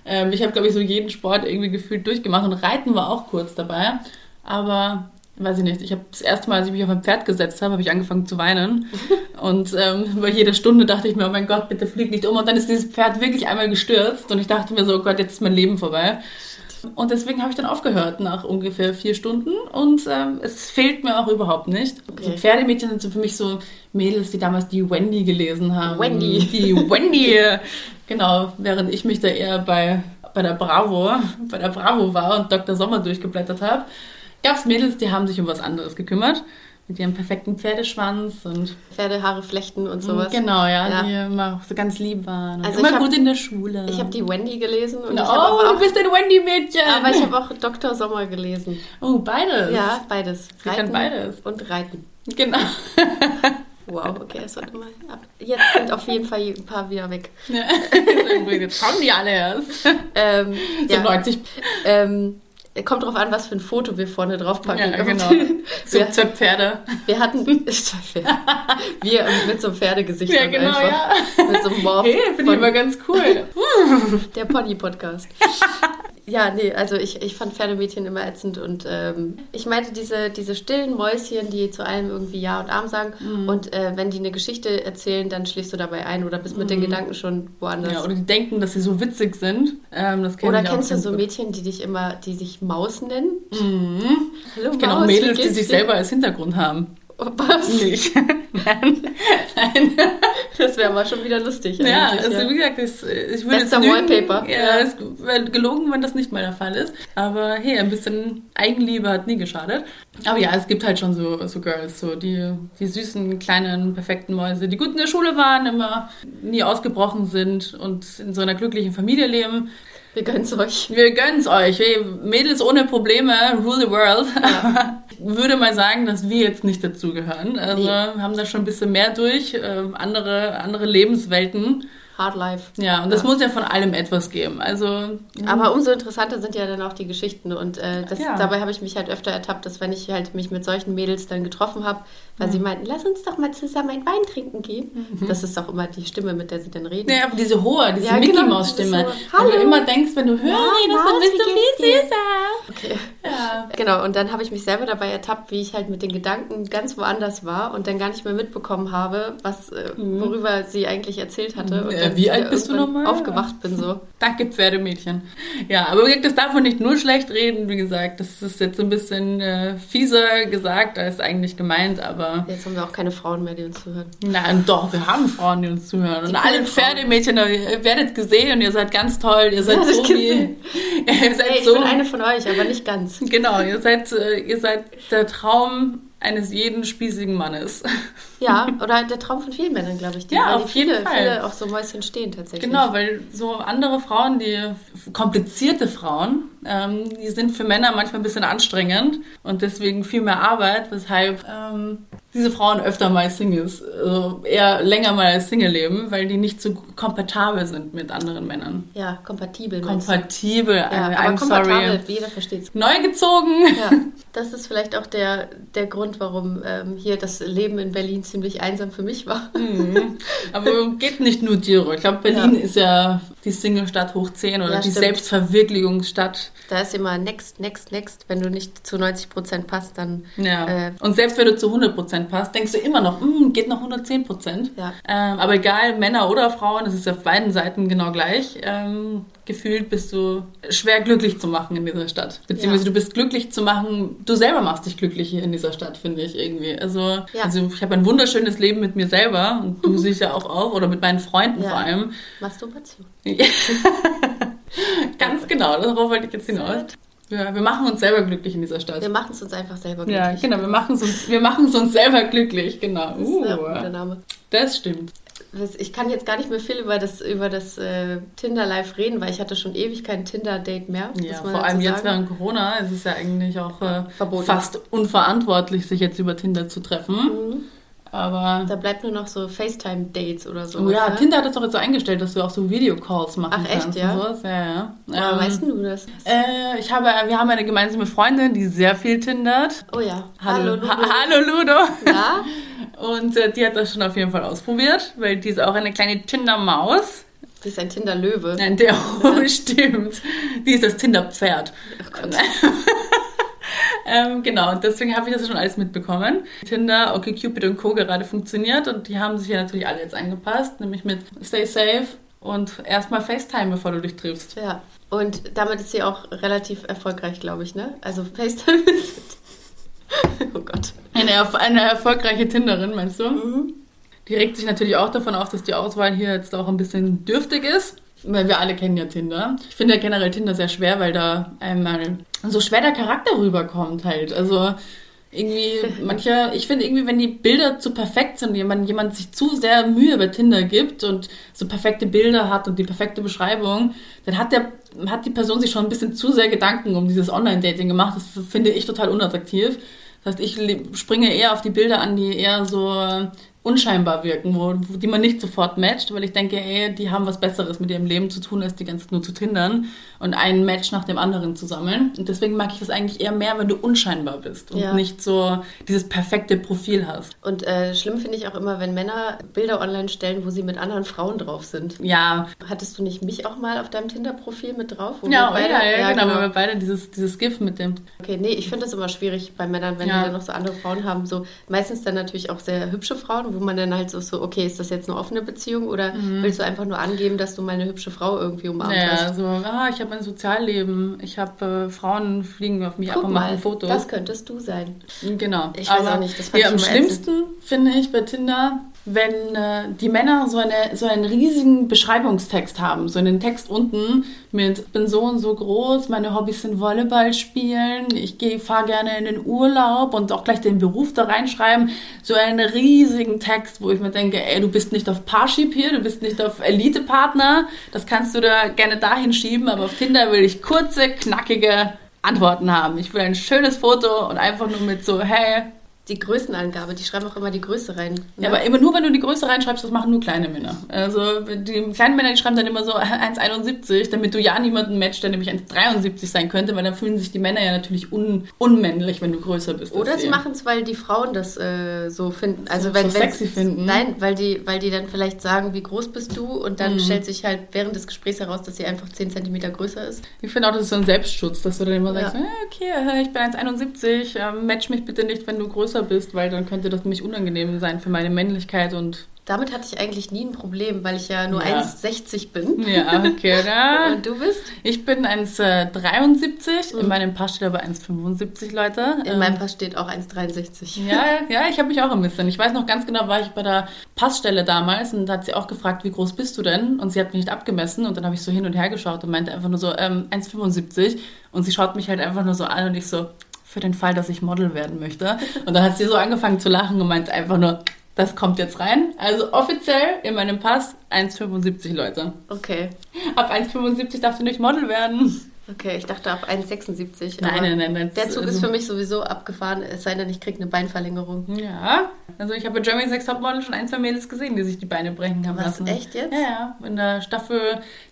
Speaker 2: Ähm, ich habe, glaube ich, so jeden Sport irgendwie gefühlt durchgemacht und Reiten war auch kurz dabei. Aber weiß ich nicht, ich habe das erste Mal, als ich mich auf ein Pferd gesetzt habe, habe ich angefangen zu weinen. Und ähm, bei jeder Stunde dachte ich mir, oh mein Gott, bitte flieg nicht um. Und dann ist dieses Pferd wirklich einmal gestürzt und ich dachte mir so, oh Gott, jetzt ist mein Leben vorbei. Und deswegen habe ich dann aufgehört nach ungefähr vier Stunden und ähm, es fehlt mir auch überhaupt nicht. Also
Speaker 1: Okay.
Speaker 2: Pferdemädchen sind so für mich so Mädels, die damals die Wendy gelesen haben.
Speaker 1: Wendy.
Speaker 2: Die Wendy. genau, während ich mich da eher bei, bei der Bravo, bei der Bravo war und Dr. Sommer durchgeblättert habe, gab es Mädels, die haben sich um was anderes gekümmert. Mit ihrem perfekten Pferdeschwanz und
Speaker 1: Pferdehaare flechten und sowas.
Speaker 2: genau, ja,
Speaker 1: Ja.
Speaker 2: die immer auch so ganz lieb waren
Speaker 1: Also
Speaker 2: immer
Speaker 1: ich hab-
Speaker 2: gut in der Schule.
Speaker 1: Ich habe die Wendy gelesen und ich
Speaker 2: oh,
Speaker 1: habe
Speaker 2: du
Speaker 1: auch,
Speaker 2: bist ein Wendy-Mädchen.
Speaker 1: aber ich habe auch Dr. Sommer gelesen.
Speaker 2: Oh, beides.
Speaker 1: Ja, beides.
Speaker 2: Sie kann beides.
Speaker 1: Und Reiten.
Speaker 2: Genau.
Speaker 1: Wow, okay, es wird immer ab. Jetzt sind auf jeden Fall ein paar wieder weg.
Speaker 2: Ja. Jetzt kommen die alle erst.
Speaker 1: Ähm,
Speaker 2: So
Speaker 1: ja,
Speaker 2: 90.
Speaker 1: ähm, kommt drauf an, was für ein Foto wir vorne draufpacken.
Speaker 2: Ja, genau. So
Speaker 1: Wir,
Speaker 2: zwei Pferde.
Speaker 1: wir hatten wir mit so einem Pferdegesicht
Speaker 2: Ja, genau,
Speaker 1: einfach.
Speaker 2: ja.
Speaker 1: Mit so einem Morph
Speaker 2: Hey, finde ich immer ganz cool.
Speaker 1: der Pony-Podcast. Ja, nee, also ich, ich fand Pferdemädchen immer ätzend und ähm, ich meinte diese, diese stillen Mäuschen, die zu allem irgendwie Ja und Arm sagen
Speaker 2: Mhm.
Speaker 1: und äh, wenn die eine Geschichte erzählen, dann schläfst du dabei ein oder bist mit den Gedanken schon woanders.
Speaker 2: Mhm. Ja, oder die denken, dass sie so witzig sind. Ähm, das
Speaker 1: oder kennst du so
Speaker 2: gut.
Speaker 1: Mädchen, die dich immer, die sich Maus nennen?
Speaker 2: Mhm.
Speaker 1: Hallo
Speaker 2: Ich kenne auch Mädels, die sich selber als Hintergrund haben.
Speaker 1: Was?
Speaker 2: Nicht. Nein. Nein.
Speaker 1: Das wäre mal schon wieder lustig.
Speaker 2: Ja, also wie gesagt, das, ich würde
Speaker 1: Bester
Speaker 2: jetzt lügen.
Speaker 1: Wallpaper.
Speaker 2: Ja. es wäre gelogen, wenn das nicht mal der Fall ist. Aber hey, ein bisschen Eigenliebe hat nie geschadet. Aber ja, es gibt halt schon so, so Girls, so die, die süßen, kleinen, perfekten Mäuse, die gut in der Schule waren, immer nie ausgebrochen sind und in so einer glücklichen Familie leben.
Speaker 1: Wir gönnen's euch.
Speaker 2: Wir gönnen's euch. Hey, Mädels ohne Probleme, rule the world. Würde mal sagen, dass wir jetzt nicht dazugehören. Also
Speaker 1: Nee.
Speaker 2: haben da schon ein bisschen mehr durch, ähm, andere, andere Lebenswelten.
Speaker 1: Hard Life.
Speaker 2: Ja, und das
Speaker 1: Ja.
Speaker 2: muss ja von allem etwas geben. Also,
Speaker 1: Aber umso interessanter sind ja dann auch die Geschichten und äh, das,
Speaker 2: Ja.
Speaker 1: dabei habe ich mich halt öfter ertappt, dass wenn ich halt mich mit solchen Mädels dann getroffen habe, weil
Speaker 2: Mhm.
Speaker 1: sie meinten, lass uns doch mal zusammen einen Wein trinken gehen. Das ist auch immer die Stimme, mit der sie dann reden.
Speaker 2: ja, aber diese hohe, diese
Speaker 1: Ja,
Speaker 2: Mickey
Speaker 1: genau,
Speaker 2: Maus Stimme.
Speaker 1: so,
Speaker 2: Wenn du
Speaker 1: "Hallo."
Speaker 2: immer denkst, wenn du hörst, dann
Speaker 1: Maus,
Speaker 2: bist du viel
Speaker 1: dir?
Speaker 2: süßer.
Speaker 1: Okay.
Speaker 2: Ja.
Speaker 1: Genau, und dann habe ich mich selber dabei ertappt, wie ich halt mit den Gedanken ganz woanders war und dann gar nicht mehr mitbekommen habe, was, äh, worüber sie eigentlich erzählt hatte. Und
Speaker 2: Äh, wie alt bist du nochmal?
Speaker 1: Aufgewacht bin so.
Speaker 2: Danke, Pferdemädchen. Ja, aber das darf man nicht nur schlecht reden. Wie gesagt, das ist jetzt ein bisschen äh, fieser gesagt als eigentlich gemeint, aber
Speaker 1: Jetzt haben wir auch keine Frauen mehr, die uns zuhören.
Speaker 2: Nein, doch, wir haben Frauen, die uns zuhören. Und
Speaker 1: Die
Speaker 2: alle
Speaker 1: coolen Frauen.
Speaker 2: Pferdemädchen, ihr werdet gesehen und ihr seid ganz toll. Ihr seid so wie. Ihr seid
Speaker 1: Hey, ich
Speaker 2: so.
Speaker 1: bin eine von euch, aber nicht ganz.
Speaker 2: Genau, ihr seid, äh, ihr seid der Traum eines jeden spießigen Mannes.
Speaker 1: Ja, oder der Traum von vielen Männern, glaube ich. Die,
Speaker 2: Ja, auf jeden
Speaker 1: viele,
Speaker 2: Fall.
Speaker 1: Viele auch so Mäuschen stehen tatsächlich.
Speaker 2: Genau, weil so andere Frauen, die komplizierte Frauen, ähm, die sind für Männer manchmal ein bisschen anstrengend und deswegen viel mehr Arbeit, weshalb ähm, diese Frauen öfter mal Singles, also eher länger mal als Single leben, weil die nicht so kompatibel sind mit anderen Männern.
Speaker 1: Ja, kompatibel.
Speaker 2: Kompatibel,
Speaker 1: Ja, aber
Speaker 2: I'm
Speaker 1: komfortabel,
Speaker 2: sorry.
Speaker 1: jeder versteht's.
Speaker 2: Neu gezogen.
Speaker 1: Ja, das ist vielleicht auch der, der Grund, warum ähm, hier das Leben in Berlin ziemlich einsam für mich war.
Speaker 2: Mhm. Aber geht nicht nur dir. Ich glaube, Berlin
Speaker 1: Ja.
Speaker 2: ist ja die Single-Stadt hoch 10 oder
Speaker 1: Ja,
Speaker 2: die
Speaker 1: stimmt.
Speaker 2: Selbstverwirklichungsstadt.
Speaker 1: Da ist immer next, next, next. Wenn du nicht zu 90 Prozent passt, dann
Speaker 2: Ja.
Speaker 1: Äh,
Speaker 2: und selbst wenn du zu 100% passt, denkst du immer noch, "Hm, geht noch 110%.
Speaker 1: Ja.
Speaker 2: Ähm, aber egal, Männer oder Frauen, das ist auf beiden Seiten genau gleich. Ähm, gefühlt bist du schwer glücklich zu machen in dieser Stadt. Beziehungsweise
Speaker 1: Ja.
Speaker 2: du bist glücklich zu machen, du selber machst dich glücklich hier in dieser Stadt, finde ich irgendwie. Also,
Speaker 1: Ja.
Speaker 2: also ich habe ein wunderschönes Leben mit mir selber und du sicher auch auch oder mit meinen Freunden vor allem.
Speaker 1: Masturbation.
Speaker 2: Ganz genau, darauf wollte ich jetzt hinaus. Ja, wir machen uns selber glücklich in dieser Stadt.
Speaker 1: Wir machen es uns einfach selber
Speaker 2: Ja,
Speaker 1: glücklich.
Speaker 2: genau, wir machen es uns, wir machen's uns selber glücklich, genau.
Speaker 1: Das ist
Speaker 2: Uh,
Speaker 1: ein guter Name.
Speaker 2: das stimmt.
Speaker 1: Ich kann jetzt gar nicht mehr viel über das, über das äh, Tinder Live reden, weil ich hatte schon ewig kein Tinder-Date mehr.
Speaker 2: Ja, vor allem jetzt während Corona ist es ja eigentlich auch äh, fast unverantwortlich, sich jetzt über Tinder zu treffen.
Speaker 1: Mhm.
Speaker 2: Aber
Speaker 1: Da bleibt nur noch so FaceTime-Dates oder so.
Speaker 2: oh ja? Tinder hat das doch jetzt so eingestellt, dass du auch so Videocalls machen
Speaker 1: Ach, echt,
Speaker 2: kannst.
Speaker 1: ja?
Speaker 2: Und sowas. Ja, ja.
Speaker 1: Woher
Speaker 2: Ähm,
Speaker 1: weißt du das?
Speaker 2: äh, ich habe, wir haben eine gemeinsame Freundin, die sehr viel tindert.
Speaker 1: oh ja.
Speaker 2: Hallo,
Speaker 1: Ludo.
Speaker 2: Ha Hallo Ludo.
Speaker 1: Ja?
Speaker 2: Und äh, die hat das schon auf jeden Fall ausprobiert, weil die ist auch eine kleine Tinder-Maus.
Speaker 1: Die ist ein Tinder-Löwe.
Speaker 2: Nein, der oh, stimmt. Die ist das Tinder-Pferd.
Speaker 1: Oh Gott.
Speaker 2: Ähm, genau, und deswegen habe ich das schon alles mitbekommen. Tinder, OkCupid und Co. gerade funktioniert und die haben sich ja natürlich alle jetzt angepasst, nämlich mit Stay Safe und erstmal FaceTime, bevor du dich triffst.
Speaker 1: Ja. Und damit ist sie auch relativ erfolgreich, glaube ich, ne? Also FaceTime ist. oh Gott.
Speaker 2: Eine, erf- eine erfolgreiche Tinderin, meinst du?
Speaker 1: Mhm.
Speaker 2: Die regt sich natürlich auch davon auf, dass die Auswahl hier jetzt auch ein bisschen dürftig ist. Weil wir alle kennen ja Tinder. Ich finde ja generell Tinder sehr schwer, weil da einmal so schwer der Charakter rüberkommt halt. Also irgendwie, manche, ich finde irgendwie, wenn die Bilder zu perfekt sind, jemand, jemand sich zu sehr Mühe bei Tinder gibt und so perfekte Bilder hat und die perfekte Beschreibung, dann hat der, hat die Person sich schon ein bisschen zu sehr Gedanken um dieses Online-Dating gemacht. Das finde ich total unattraktiv. Das heißt, ich springe eher auf die Bilder an, die eher so unscheinbar wirken, wo, wo die man nicht sofort matcht, weil ich denke, ey, die haben was Besseres mit ihrem Leben zu tun, als die ganze Zeit nur zu tindern und einen Match nach dem anderen zu sammeln. Und deswegen mag ich das eigentlich eher mehr, wenn du unscheinbar bist und
Speaker 1: Ja.
Speaker 2: nicht so dieses perfekte Profil hast.
Speaker 1: Und äh, schlimm finde ich auch immer, wenn Männer Bilder online stellen, wo sie mit anderen Frauen drauf sind.
Speaker 2: Ja,
Speaker 1: Hattest du nicht mich auch mal auf deinem Tinder-Profil mit drauf? wo
Speaker 2: ja,
Speaker 1: wir beide-
Speaker 2: ja, ja, genau, weil wir beide dieses, dieses GIF mit dem
Speaker 1: Okay, nee, ich finde das immer schwierig bei Männern, wenn
Speaker 2: Ja.
Speaker 1: die dann noch so andere Frauen haben. So meistens dann natürlich auch sehr hübsche Frauen, wo man dann halt so, so okay, ist das jetzt eine offene Beziehung oder willst du einfach nur angeben, dass du mal eine hübsche Frau irgendwie umarmt
Speaker 2: Ja,
Speaker 1: hast?
Speaker 2: so, ah, ich habe ein Sozialleben, ich habe äh, Frauen fliegen auf mich ab
Speaker 1: Guck
Speaker 2: und
Speaker 1: mal,
Speaker 2: machen Fotos.
Speaker 1: das könntest du sein.
Speaker 2: Genau.
Speaker 1: Ich weiß auch nicht, das fand
Speaker 2: ja,
Speaker 1: ich
Speaker 2: am schlimmsten finde ich bei Tinder, wenn äh, die Männer so, eine, so einen riesigen Beschreibungstext haben. So einen Text unten mit, bin so und so groß, meine Hobbys sind Volleyball spielen, ich fahre gerne in den Urlaub und auch gleich den Beruf da reinschreiben. So einen riesigen Text, wo ich mir denke, ey, du bist nicht auf Parship hier, du bist nicht auf Elite-Partner, das kannst du da gerne dahin schieben, aber auf Tinder will ich kurze, knackige Antworten haben. Ich will ein schönes Foto und einfach nur mit so, hey,
Speaker 1: Die Größenangabe, die schreiben auch immer die Größe rein.
Speaker 2: ja,
Speaker 1: ne?
Speaker 2: aber immer nur, wenn du die Größe reinschreibst, das machen nur kleine Männer. Also die kleinen Männer, die schreiben dann immer so 1,71, damit du ja niemanden matchst, der nämlich 1,73 sein könnte, weil dann fühlen sich die Männer ja natürlich un unmännlich, wenn du größer bist.
Speaker 1: Oder sie machen es, weil die Frauen das äh, so finden. Also
Speaker 2: So-
Speaker 1: wenn,
Speaker 2: so sexy finden.
Speaker 1: Nein, weil die, weil die dann vielleicht sagen, wie groß bist du und
Speaker 2: Mhm.
Speaker 1: dann stellt sich halt während des Gesprächs heraus, dass sie einfach 10 cm größer ist.
Speaker 2: Ich finde auch, das ist so ein Selbstschutz, dass du dann immer sagst,
Speaker 1: Ja.
Speaker 2: ja. okay, äh, ich bin 1,71, äh, match mich bitte nicht, wenn du größer bist, weil dann könnte das nämlich unangenehm sein für meine Männlichkeit und
Speaker 1: Damit hatte ich eigentlich nie ein Problem, weil ich ja nur
Speaker 2: Ja.
Speaker 1: 1,60 bin.
Speaker 2: ja, okay, da.
Speaker 1: Und du bist?
Speaker 2: Ich bin 1,73, in meinem Pass steht aber 1,75, Leute.
Speaker 1: In
Speaker 2: Ähm,
Speaker 1: meinem Pass steht auch 1,63.
Speaker 2: Ja, ja, ich habe mich auch ein bisschen. Ich weiß noch ganz genau, war ich bei der Passstelle damals und da hat sie auch gefragt, wie groß bist du denn? Und sie hat mich nicht abgemessen und dann habe ich so hin und her geschaut und meinte einfach nur so, ähm, 1,75 und sie schaut mich halt einfach nur so an und ich so, für den Fall, dass ich Model werden möchte. Und dann hat sie so angefangen zu lachen und meint einfach nur, das kommt jetzt rein. Also offiziell in meinem Pass 1,75 Leute.
Speaker 1: Okay.
Speaker 2: Ab 1,75 darfst du nicht Model werden.
Speaker 1: Okay, ich dachte ab 1,76.
Speaker 2: Nein, nein, nein, nein.
Speaker 1: Der Zug ist
Speaker 2: also-
Speaker 1: für mich sowieso abgefahren, es sei denn, ich kriege eine Beinverlängerung.
Speaker 2: Ja, also ich habe bei Germany's Next Topmodel schon ein, zwei Mädels gesehen, die sich die Beine brechen haben
Speaker 1: Was,
Speaker 2: lassen.
Speaker 1: echt jetzt?
Speaker 2: Ja, ja. In der Staffel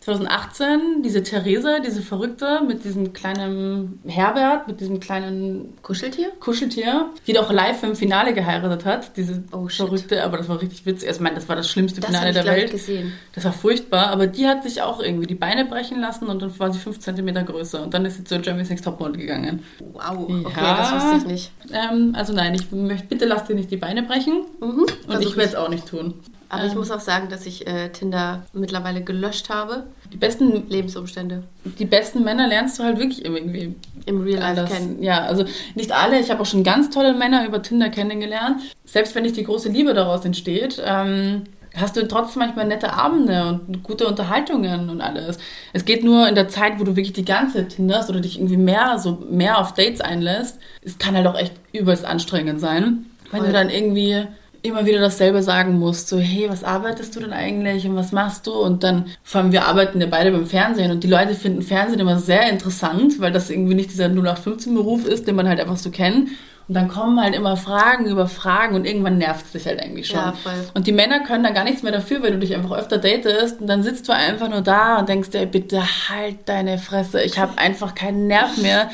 Speaker 2: 2018, diese Therese, diese Verrückte mit diesem kleinen Herbert, mit diesem kleinen
Speaker 1: Kuscheltier?
Speaker 2: Kuscheltier, die doch live im Finale geheiratet hat, diese
Speaker 1: Oh.
Speaker 2: Verrückte, aber das war richtig witzig. Also, ich meine, das war das schlimmste
Speaker 1: Das
Speaker 2: Finale
Speaker 1: ich,
Speaker 2: der
Speaker 1: glaube ich,
Speaker 2: Welt.
Speaker 1: gesehen.
Speaker 2: Das war furchtbar, aber die hat sich auch irgendwie die Beine brechen lassen und dann war sie 5 cm größer und dann ist sie zu Germany's Next Topmodel gegangen.
Speaker 1: Wow, okay,
Speaker 2: Ja.
Speaker 1: das wusste ich nicht.
Speaker 2: Ähm, also nein, ich möchte, bitte lass dir nicht die Beine brechen
Speaker 1: Mhm,
Speaker 2: und ich werde es auch nicht tun.
Speaker 1: Aber ich
Speaker 2: Ähm,
Speaker 1: muss auch sagen, dass ich äh, Tinder mittlerweile gelöscht habe.
Speaker 2: die besten,
Speaker 1: Lebensumstände
Speaker 2: die besten Männer lernst du halt wirklich irgendwie
Speaker 1: im Real Life kennen.
Speaker 2: Ja, also nicht alle. Ich habe auch schon ganz tolle Männer über Tinder kennengelernt. Selbst wenn nicht die große Liebe daraus entsteht, ähm, hast du trotzdem manchmal nette Abende und gute Unterhaltungen und alles. Es geht nur in der Zeit, wo du wirklich die ganze tinderst oder dich irgendwie mehr, so mehr auf Dates einlässt. Es kann halt auch echt übelst anstrengend sein, wenn
Speaker 1: Voll.
Speaker 2: du dann irgendwie immer wieder dasselbe sagen musst, so hey, was arbeitest du denn eigentlich und was machst du? Und dann, vor allem wir arbeiten ja beide beim Fernsehen und die Leute finden Fernsehen immer sehr interessant, weil das irgendwie nicht dieser 0815-Beruf ist, den man halt einfach so kennt. Und dann kommen halt immer Fragen über Fragen und irgendwann nervt es dich halt eigentlich schon.
Speaker 1: Ja, voll.
Speaker 2: Und die Männer können dann gar nichts mehr dafür, wenn du dich einfach öfter datest und dann sitzt du einfach nur da und denkst dir, bitte halt deine Fresse, ich habe einfach keinen Nerv mehr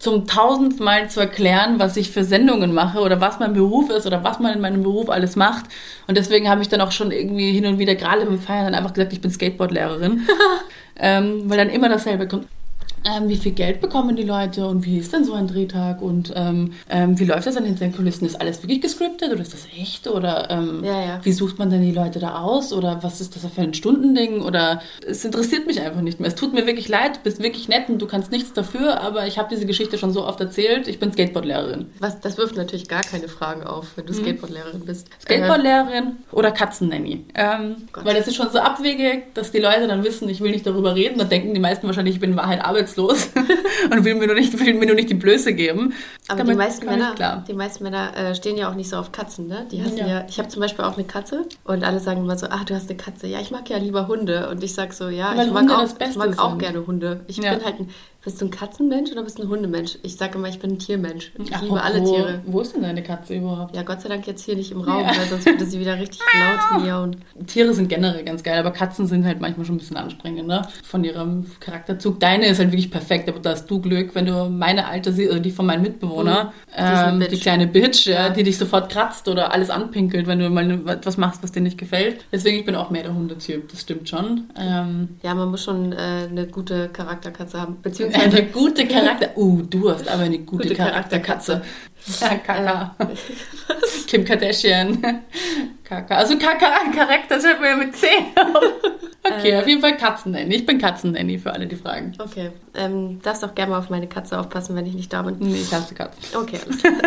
Speaker 2: zum tausendsten Mal zu erklären, was ich für Sendungen mache oder was mein Beruf ist oder was man in meinem Beruf alles macht. Und deswegen habe ich dann auch schon irgendwie hin und wieder, gerade beim Feiern, dann einfach gesagt, ich bin Skateboardlehrerin. ähm, weil dann immer dasselbe kommt. Ähm, wie viel Geld bekommen die Leute und wie ist denn so ein Drehtag und ähm, ähm, wie läuft das dann hinter den Kulissen? Ist alles wirklich gescriptet oder ist das echt? Oder ähm,
Speaker 1: Ja, ja.
Speaker 2: wie sucht man denn die Leute da aus? Oder was ist das für ein Stundending? Oder es interessiert mich einfach nicht mehr. Es tut mir wirklich leid, du bist wirklich nett und du kannst nichts dafür, aber ich habe diese Geschichte schon so oft erzählt. Ich bin Skateboardlehrerin.
Speaker 1: Was, das wirft natürlich gar keine Fragen auf, wenn du Skateboardlehrerin bist.
Speaker 2: Mhm. Skateboardlehrerin oder Katzennanny. Ähm,
Speaker 1: Gott.
Speaker 2: weil das ist schon so abwegig, dass die Leute dann wissen, ich will nicht darüber reden. Dann denken die meisten wahrscheinlich, ich bin in Wahrheit arbeitslos und will mir nur nicht, will mir nur nicht die Blöße geben.
Speaker 1: Aber die meisten Männer, die meisten Männer äh, stehen ja auch nicht so auf Katzen, ne? Die hassen
Speaker 2: Ja.
Speaker 1: ja. Ich habe zum Beispiel auch eine Katze und alle sagen immer so, ah, du hast eine Katze. Ja, ich mag ja lieber Hunde. Und ich sag so, ja,
Speaker 2: Weil
Speaker 1: ich mag,
Speaker 2: Hunde
Speaker 1: auch, ich mag auch gerne Hunde. Ich
Speaker 2: Ja.
Speaker 1: bin halt ein, bist du ein Katzenmensch oder bist du ein Hundemensch? Ich sage immer, ich bin ein Tiermensch. Ich liebe
Speaker 2: Apropos,
Speaker 1: alle Tiere.
Speaker 2: Wo ist denn deine Katze überhaupt?
Speaker 1: Ja, Gott sei Dank jetzt hier nicht im Raum,
Speaker 2: Ja.
Speaker 1: weil sonst würde sie wieder richtig laut miauen.
Speaker 2: Tiere sind generell ganz geil, aber Katzen sind halt manchmal schon ein bisschen anstrengend, ne? Von ihrem Charakterzug. Deine ist halt wirklich perfekt, aber da hast du Glück, wenn du meine alte also die von meinem Mitbewohner,
Speaker 1: Mhm. Eine
Speaker 2: ähm, die kleine Bitch, ja, die dich sofort kratzt oder alles anpinkelt, wenn du mal etwas machst, was dir nicht gefällt. Deswegen, ich bin auch mehr der Hundetyp, das stimmt schon. Ähm,
Speaker 1: Ja, man muss schon äh, eine gute Charakterkatze haben.
Speaker 2: eine
Speaker 1: Beziehungsweise,
Speaker 2: gute Charakter. Uh, du hast aber eine gute,
Speaker 1: Gute
Speaker 2: Charakterkatze. Ja, Kaka.
Speaker 1: Äh,
Speaker 2: Kim Kardashian. Kaka. Also Kaka, Charakter, das hört man ja mit C. Okay,
Speaker 1: Äh.
Speaker 2: auf jeden Fall Katzennanny. Ich bin Katzennanny für alle, die fragen.
Speaker 1: okay, ähm, darfst auch gerne mal auf meine Katze aufpassen, wenn ich nicht da bin.
Speaker 2: Nee, ich hasse Katzen.
Speaker 1: Okay, alles klar.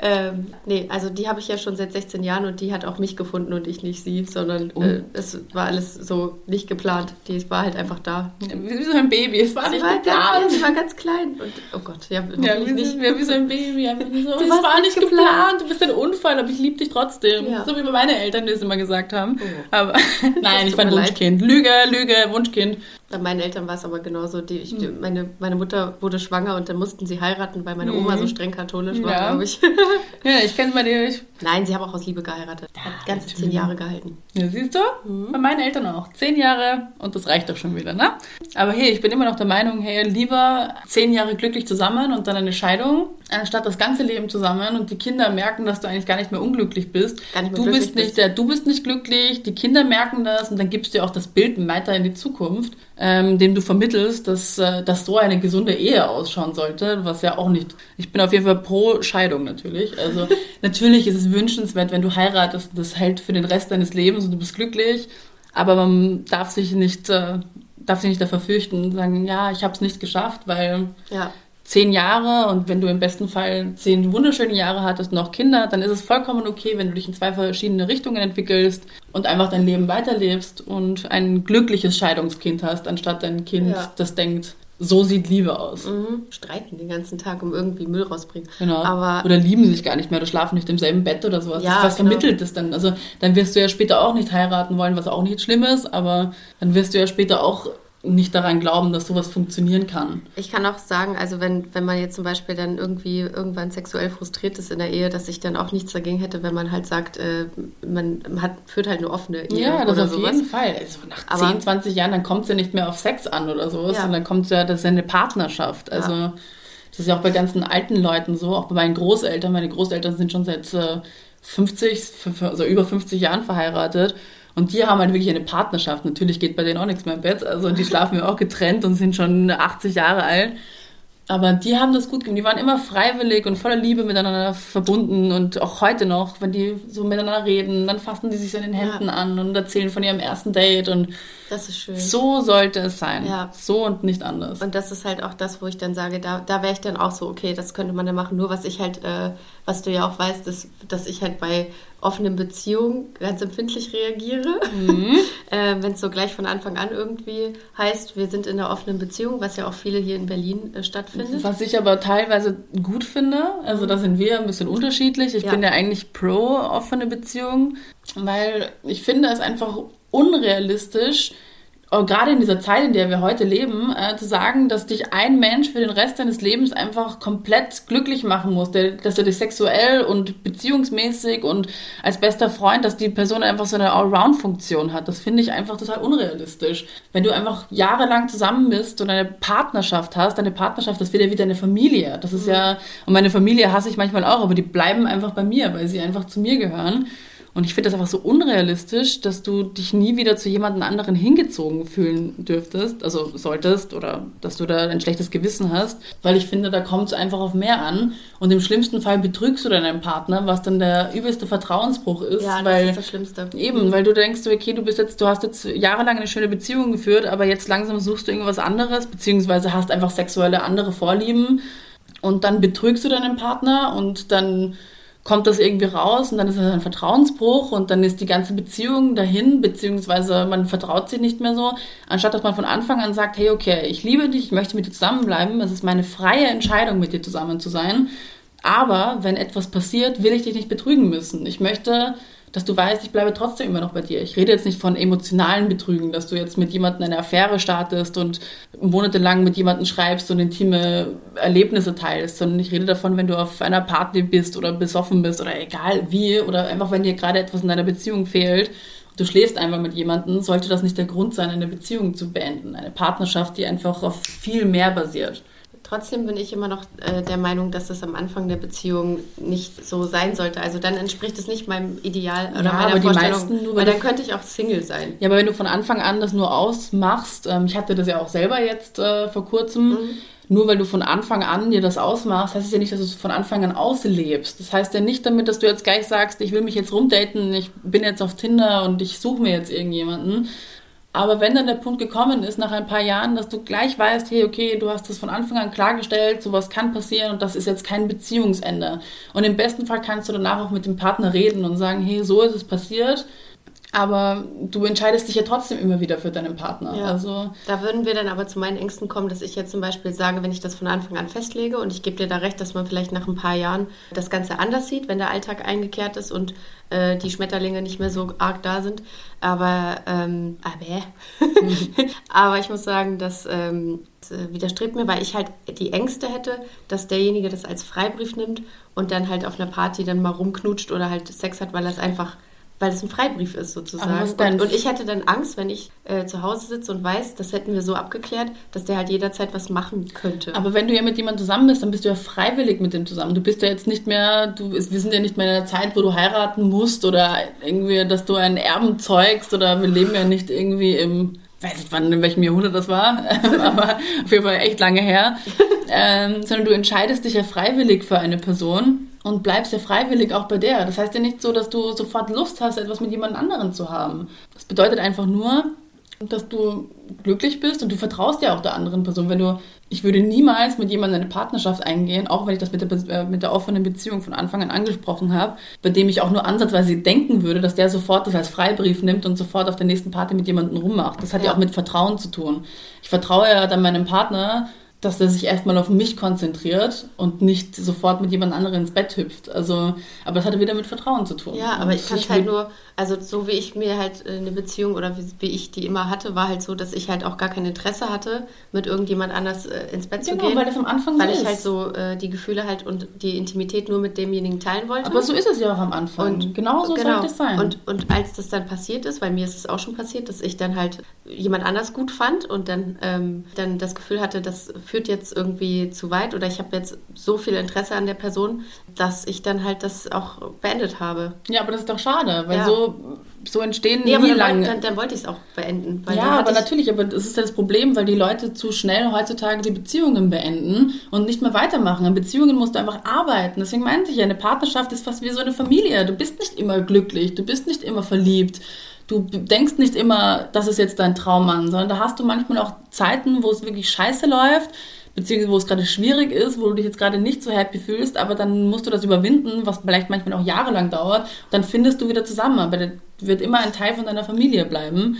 Speaker 1: ähm, nee, also die habe ich ja schon seit 16 Jahren und die hat auch mich gefunden und ich nicht sie, sondern
Speaker 2: Oh.
Speaker 1: äh, es war alles so nicht geplant. Die war halt einfach da.
Speaker 2: Wie so ein Baby. Es war
Speaker 1: Sie
Speaker 2: nicht
Speaker 1: war, ganz,
Speaker 2: geplant.
Speaker 1: sie war ganz klein und oh Gott, ja,
Speaker 2: Ja, wie,
Speaker 1: nicht.
Speaker 2: so- ja, wie so ein Baby. Wie so, es war
Speaker 1: nicht geplant.
Speaker 2: geplant. Du bist ein Unfall, aber ich liebe dich trotzdem.
Speaker 1: Ja.
Speaker 2: So wie meine Eltern das immer gesagt haben.
Speaker 1: Oh.
Speaker 2: Aber nein, ich war ein
Speaker 1: mir leid.
Speaker 2: Wunschkind. Lüge, Lüge, Wunschkind.
Speaker 1: Bei meinen Eltern war es aber genauso. Die, ich, die,
Speaker 2: Hm.
Speaker 1: meine, meine Mutter wurde schwanger und dann mussten sie heiraten, weil meine Oma so streng katholisch war,
Speaker 2: Mhm. Ja.
Speaker 1: glaube ich.
Speaker 2: Ja, ich kenne dir. Ich,
Speaker 1: Nein, sie haben auch aus Liebe geheiratet. Hat ganze zehn. Jahre gehalten.
Speaker 2: ja, siehst du? Bei meinen Eltern auch. Zehn Jahre und das reicht doch schon wieder, ne? Aber hey, ich bin immer noch der Meinung, hey, lieber zehn Jahre glücklich zusammen und dann eine Scheidung, anstatt das ganze Leben zusammen und die Kinder merken, dass du eigentlich gar nicht mehr unglücklich bist.
Speaker 1: Gar nicht mehr
Speaker 2: du bist nicht
Speaker 1: bist.
Speaker 2: der, du bist nicht glücklich, die Kinder merken das und dann gibst du auch das Bild weiter in die Zukunft, ähm, dem du vermittelst, dass, äh, dass so eine gesunde Ehe ausschauen sollte, was ja auch nicht. Ich bin auf jeden Fall pro Scheidung natürlich. Also natürlich ist es wünschenswert, wenn du heiratest, das hält für den Rest deines Lebens und du bist glücklich, aber man darf sich nicht, äh, darf sich nicht davor fürchten und sagen, ja, ich habe es nicht geschafft, weil
Speaker 1: Ja,
Speaker 2: zehn Jahre und wenn du im besten Fall zehn wunderschöne Jahre hattest, noch Kinder, dann ist es vollkommen okay, wenn du dich in zwei verschiedene Richtungen entwickelst und einfach dein Leben weiterlebst und ein glückliches Scheidungskind hast, anstatt ein Kind,
Speaker 1: Ja.
Speaker 2: das denkt, so sieht Liebe aus.
Speaker 1: Mhm. Streiten den ganzen Tag, um irgendwie Müll rauszubringen.
Speaker 2: Genau.
Speaker 1: Aber
Speaker 2: oder lieben sich gar nicht mehr oder schlafen nicht im selben Bett oder sowas.
Speaker 1: Ja,
Speaker 2: was
Speaker 1: genau.
Speaker 2: vermittelt das dann? Also dann wirst du ja später auch nicht heiraten wollen, was auch nicht schlimm ist, aber dann wirst du ja später auch nicht daran glauben, dass sowas funktionieren kann.
Speaker 1: ich kann auch sagen, also wenn, wenn man jetzt zum Beispiel dann irgendwie irgendwann sexuell frustriert ist in der Ehe, dass ich dann auch nichts dagegen hätte, wenn man halt sagt, äh, man hat, führt halt eine offene Ehe
Speaker 2: Ja, das auf
Speaker 1: sowas.
Speaker 2: jeden Fall. Also nach
Speaker 1: Aber-
Speaker 2: 10, 20 Jahren, dann kommt es ja nicht mehr auf Sex an oder sowas,
Speaker 1: Ja.
Speaker 2: sondern kommt ja, das ist ja eine Partnerschaft. Also das ist ja auch bei ganzen alten Leuten so, auch bei meinen Großeltern. Meine Großeltern sind schon seit äh, 50, f- also über 50 Jahren verheiratet. Und die haben halt wirklich eine Partnerschaft. Natürlich geht bei denen auch nichts mehr im Bett. Also die schlafen ja auch getrennt und sind schon 80 Jahre alt. Aber die haben das gut gemacht. Die waren immer freiwillig und voller Liebe miteinander verbunden. Und auch heute noch, wenn die so miteinander reden, dann fassen die sich so in den Händen an und erzählen von ihrem ersten Date. Und
Speaker 1: Das ist schön.
Speaker 2: so sollte es sein.
Speaker 1: Ja.
Speaker 2: So und nicht anders.
Speaker 1: Und das ist halt auch das, wo ich dann sage, da, da wäre ich dann auch so, okay, das könnte man dann machen. Nur was ich halt, äh, was du ja auch weißt, dass, dass ich halt bei offenen Beziehungen ganz empfindlich reagiere. äh, Wenn es so gleich von Anfang an irgendwie heißt, wir sind in einer offenen Beziehung, was ja auch viele hier in Berlin äh, stattfindet.
Speaker 2: Was ich aber teilweise gut finde, also da sind wir ein bisschen unterschiedlich. Ich
Speaker 1: Ja.
Speaker 2: bin ja eigentlich pro offene Beziehung, weil ich finde es einfach unrealistisch, auch gerade in dieser Zeit, in der wir heute leben, äh, zu sagen, dass dich ein Mensch für den Rest deines Lebens einfach komplett glücklich machen muss, der, dass er dich sexuell und beziehungsmäßig und als bester Freund, dass die Person einfach so eine Allround-Funktion hat. Das finde ich einfach total unrealistisch. Wenn du einfach jahrelang zusammen bist und eine Partnerschaft hast, deine Partnerschaft, das wird ja wie deine Familie. Das ist ja, und meine Familie hasse ich manchmal auch, aber die bleiben einfach bei mir, weil sie einfach zu mir gehören. Und ich finde das einfach so unrealistisch, dass du dich nie wieder zu jemandem anderen hingezogen fühlen dürftest, also solltest, oder dass du da ein schlechtes Gewissen hast, weil ich finde, da kommt es einfach auf mehr an. Und im schlimmsten Fall betrügst du deinen Partner, was dann der übelste Vertrauensbruch ist,
Speaker 1: ja, das
Speaker 2: weil
Speaker 1: ist das Schlimmste.
Speaker 2: Eben, weil du denkst, okay, du bist jetzt, du hast jetzt jahrelang eine schöne Beziehung geführt, aber jetzt langsam suchst du irgendwas anderes, beziehungsweise hast einfach sexuelle andere Vorlieben und dann betrügst du deinen Partner und dann kommt das irgendwie raus und dann ist es ein Vertrauensbruch und dann ist die ganze Beziehung dahin, beziehungsweise man vertraut sich nicht mehr so, anstatt dass man von Anfang an sagt, hey, okay, ich liebe dich, ich möchte mit dir zusammenbleiben, es ist meine freie Entscheidung, mit dir zusammen zu sein, aber wenn etwas passiert, will ich dich nicht betrügen müssen. Ich möchte, dass du weißt, ich bleibe trotzdem immer noch bei dir. Ich rede jetzt nicht von emotionalen Betrügen, dass du jetzt mit jemandem eine Affäre startest und monatelang mit jemandem schreibst und intime Erlebnisse teilst, sondern ich rede davon, wenn du auf einer Party bist oder besoffen bist oder egal wie oder einfach wenn dir gerade etwas in deiner Beziehung fehlt. Du schläfst einfach mit jemandem, sollte das nicht der Grund sein, eine Beziehung zu beenden. Eine Partnerschaft, die einfach auf viel mehr basiert.
Speaker 1: Trotzdem bin ich immer noch äh, der Meinung, dass das am Anfang der Beziehung nicht so sein sollte. Also dann entspricht es nicht meinem Ideal oder
Speaker 2: Ja,
Speaker 1: meiner
Speaker 2: aber die
Speaker 1: Vorstellung.
Speaker 2: meisten nur,
Speaker 1: weil dann könnte ich auch Single sein.
Speaker 2: Ja, aber wenn du von Anfang an das nur ausmachst, ähm, ich hatte das ja auch selber jetzt äh, vor kurzem, nur weil du von Anfang an dir das ausmachst, heißt es ja nicht, dass du es von Anfang an auslebst. Das heißt ja nicht damit, dass du jetzt gleich sagst, ich will mich jetzt rumdaten, ich bin jetzt auf Tinder und ich suche mir jetzt irgendjemanden. Aber wenn dann der Punkt gekommen ist, nach ein paar Jahren, dass du gleich weißt, hey, okay, du hast das von Anfang an klargestellt, sowas kann passieren und das ist jetzt kein Beziehungsende. Und im besten Fall kannst du danach auch mit dem Partner reden und sagen, hey, so ist es passiert. Aber du entscheidest dich ja trotzdem immer wieder für deinen Partner.
Speaker 1: Ja.
Speaker 2: Also,
Speaker 1: Da würden wir dann aber zu meinen Ängsten kommen, dass ich jetzt zum Beispiel sage, wenn ich das von Anfang an festlege und ich gebe dir da recht, dass man vielleicht nach ein paar Jahren das Ganze anders sieht, wenn der Alltag eingekehrt ist und äh, die Schmetterlinge nicht mehr so arg da sind. Aber, ähm, aber, aber ich muss sagen, das, ähm, das äh, widerstrebt mir, weil ich halt die Ängste hätte, dass derjenige das als Freibrief nimmt und dann halt auf einer Party dann mal rumknutscht oder halt Sex hat, weil das einfach weil es ein Freibrief ist sozusagen. Und, und ich hätte dann Angst, wenn ich äh, zu Hause sitze und weiß, das hätten wir so abgeklärt, dass der halt jederzeit was machen könnte.
Speaker 2: aber wenn du ja mit jemandem zusammen bist, dann bist du ja freiwillig mit dem zusammen. Du bist ja jetzt nicht mehr, du, wir sind ja nicht mehr in einer Zeit, wo du heiraten musst oder irgendwie, dass du einen Erben zeugst oder wir leben ja nicht irgendwie im, weiß nicht wann, in welchem Jahrhundert das war, aber auf jeden Fall echt lange her, ähm, sondern du entscheidest dich ja freiwillig für eine Person und bleibst ja freiwillig auch bei der. Das heißt ja nicht so, dass du sofort Lust hast, etwas mit jemand anderen zu haben. Das bedeutet einfach nur, dass du glücklich bist und du vertraust ja auch der anderen Person. Wenn du, ich würde niemals mit jemandem eine Partnerschaft eingehen, auch wenn ich das mit der, äh, mit der offenen Beziehung von Anfang an angesprochen habe, bei dem ich auch nur ansatzweise denken würde, dass der sofort das als Freibrief nimmt und sofort auf der nächsten Party mit jemandem rummacht. Das hat ja, ja auch mit Vertrauen zu tun. Ich vertraue ja dann meinem Partner, dass er sich erstmal auf mich konzentriert und nicht sofort mit jemand anderem ins Bett hüpft. Also, aber das hat wieder mit Vertrauen zu tun.
Speaker 1: Ja, aber und ich kann es halt nur, also so wie ich mir halt äh, eine Beziehung oder wie, wie, ich die immer hatte, war halt so, dass ich halt auch gar kein Interesse hatte, mit irgendjemand anders äh, ins Bett genau, zu gehen. weil das am Anfang Weil so ich halt so äh, die Gefühle halt und die Intimität nur mit demjenigen teilen wollte.
Speaker 2: Aber so ist es ja auch am Anfang. Und genau so genau. sollte es sein.
Speaker 1: Und, und als das dann passiert ist, weil mir ist es auch schon passiert, dass ich dann halt jemand anders gut fand und dann, ähm, dann das Gefühl hatte, das führt jetzt irgendwie zu weit oder ich habe jetzt so viel Interesse an der Person, dass ich dann halt das auch beendet habe.
Speaker 2: Ja, aber das ist doch schade, weil ja. so so, entstehen nee,
Speaker 1: nie lange. Dann, dann, wollte ich es auch beenden.
Speaker 2: ja, aber natürlich, aber das ist ja das Problem, weil die Leute zu schnell heutzutage die Beziehungen beenden und nicht mehr weitermachen. An Beziehungen musst du einfach arbeiten. Deswegen meinte ich ja, eine Partnerschaft ist fast wie so eine Familie. Du bist nicht immer glücklich, du bist nicht immer verliebt. Du denkst nicht immer, das ist jetzt dein Traummann, sondern da hast du manchmal auch Zeiten, wo es wirklich scheiße läuft beziehungsweise wo es gerade schwierig ist, wo du dich jetzt gerade nicht so happy fühlst, aber dann musst du das überwinden, was vielleicht manchmal auch jahrelang dauert, dann findest du wieder zusammen, aber das wird immer ein Teil von deiner Familie bleiben.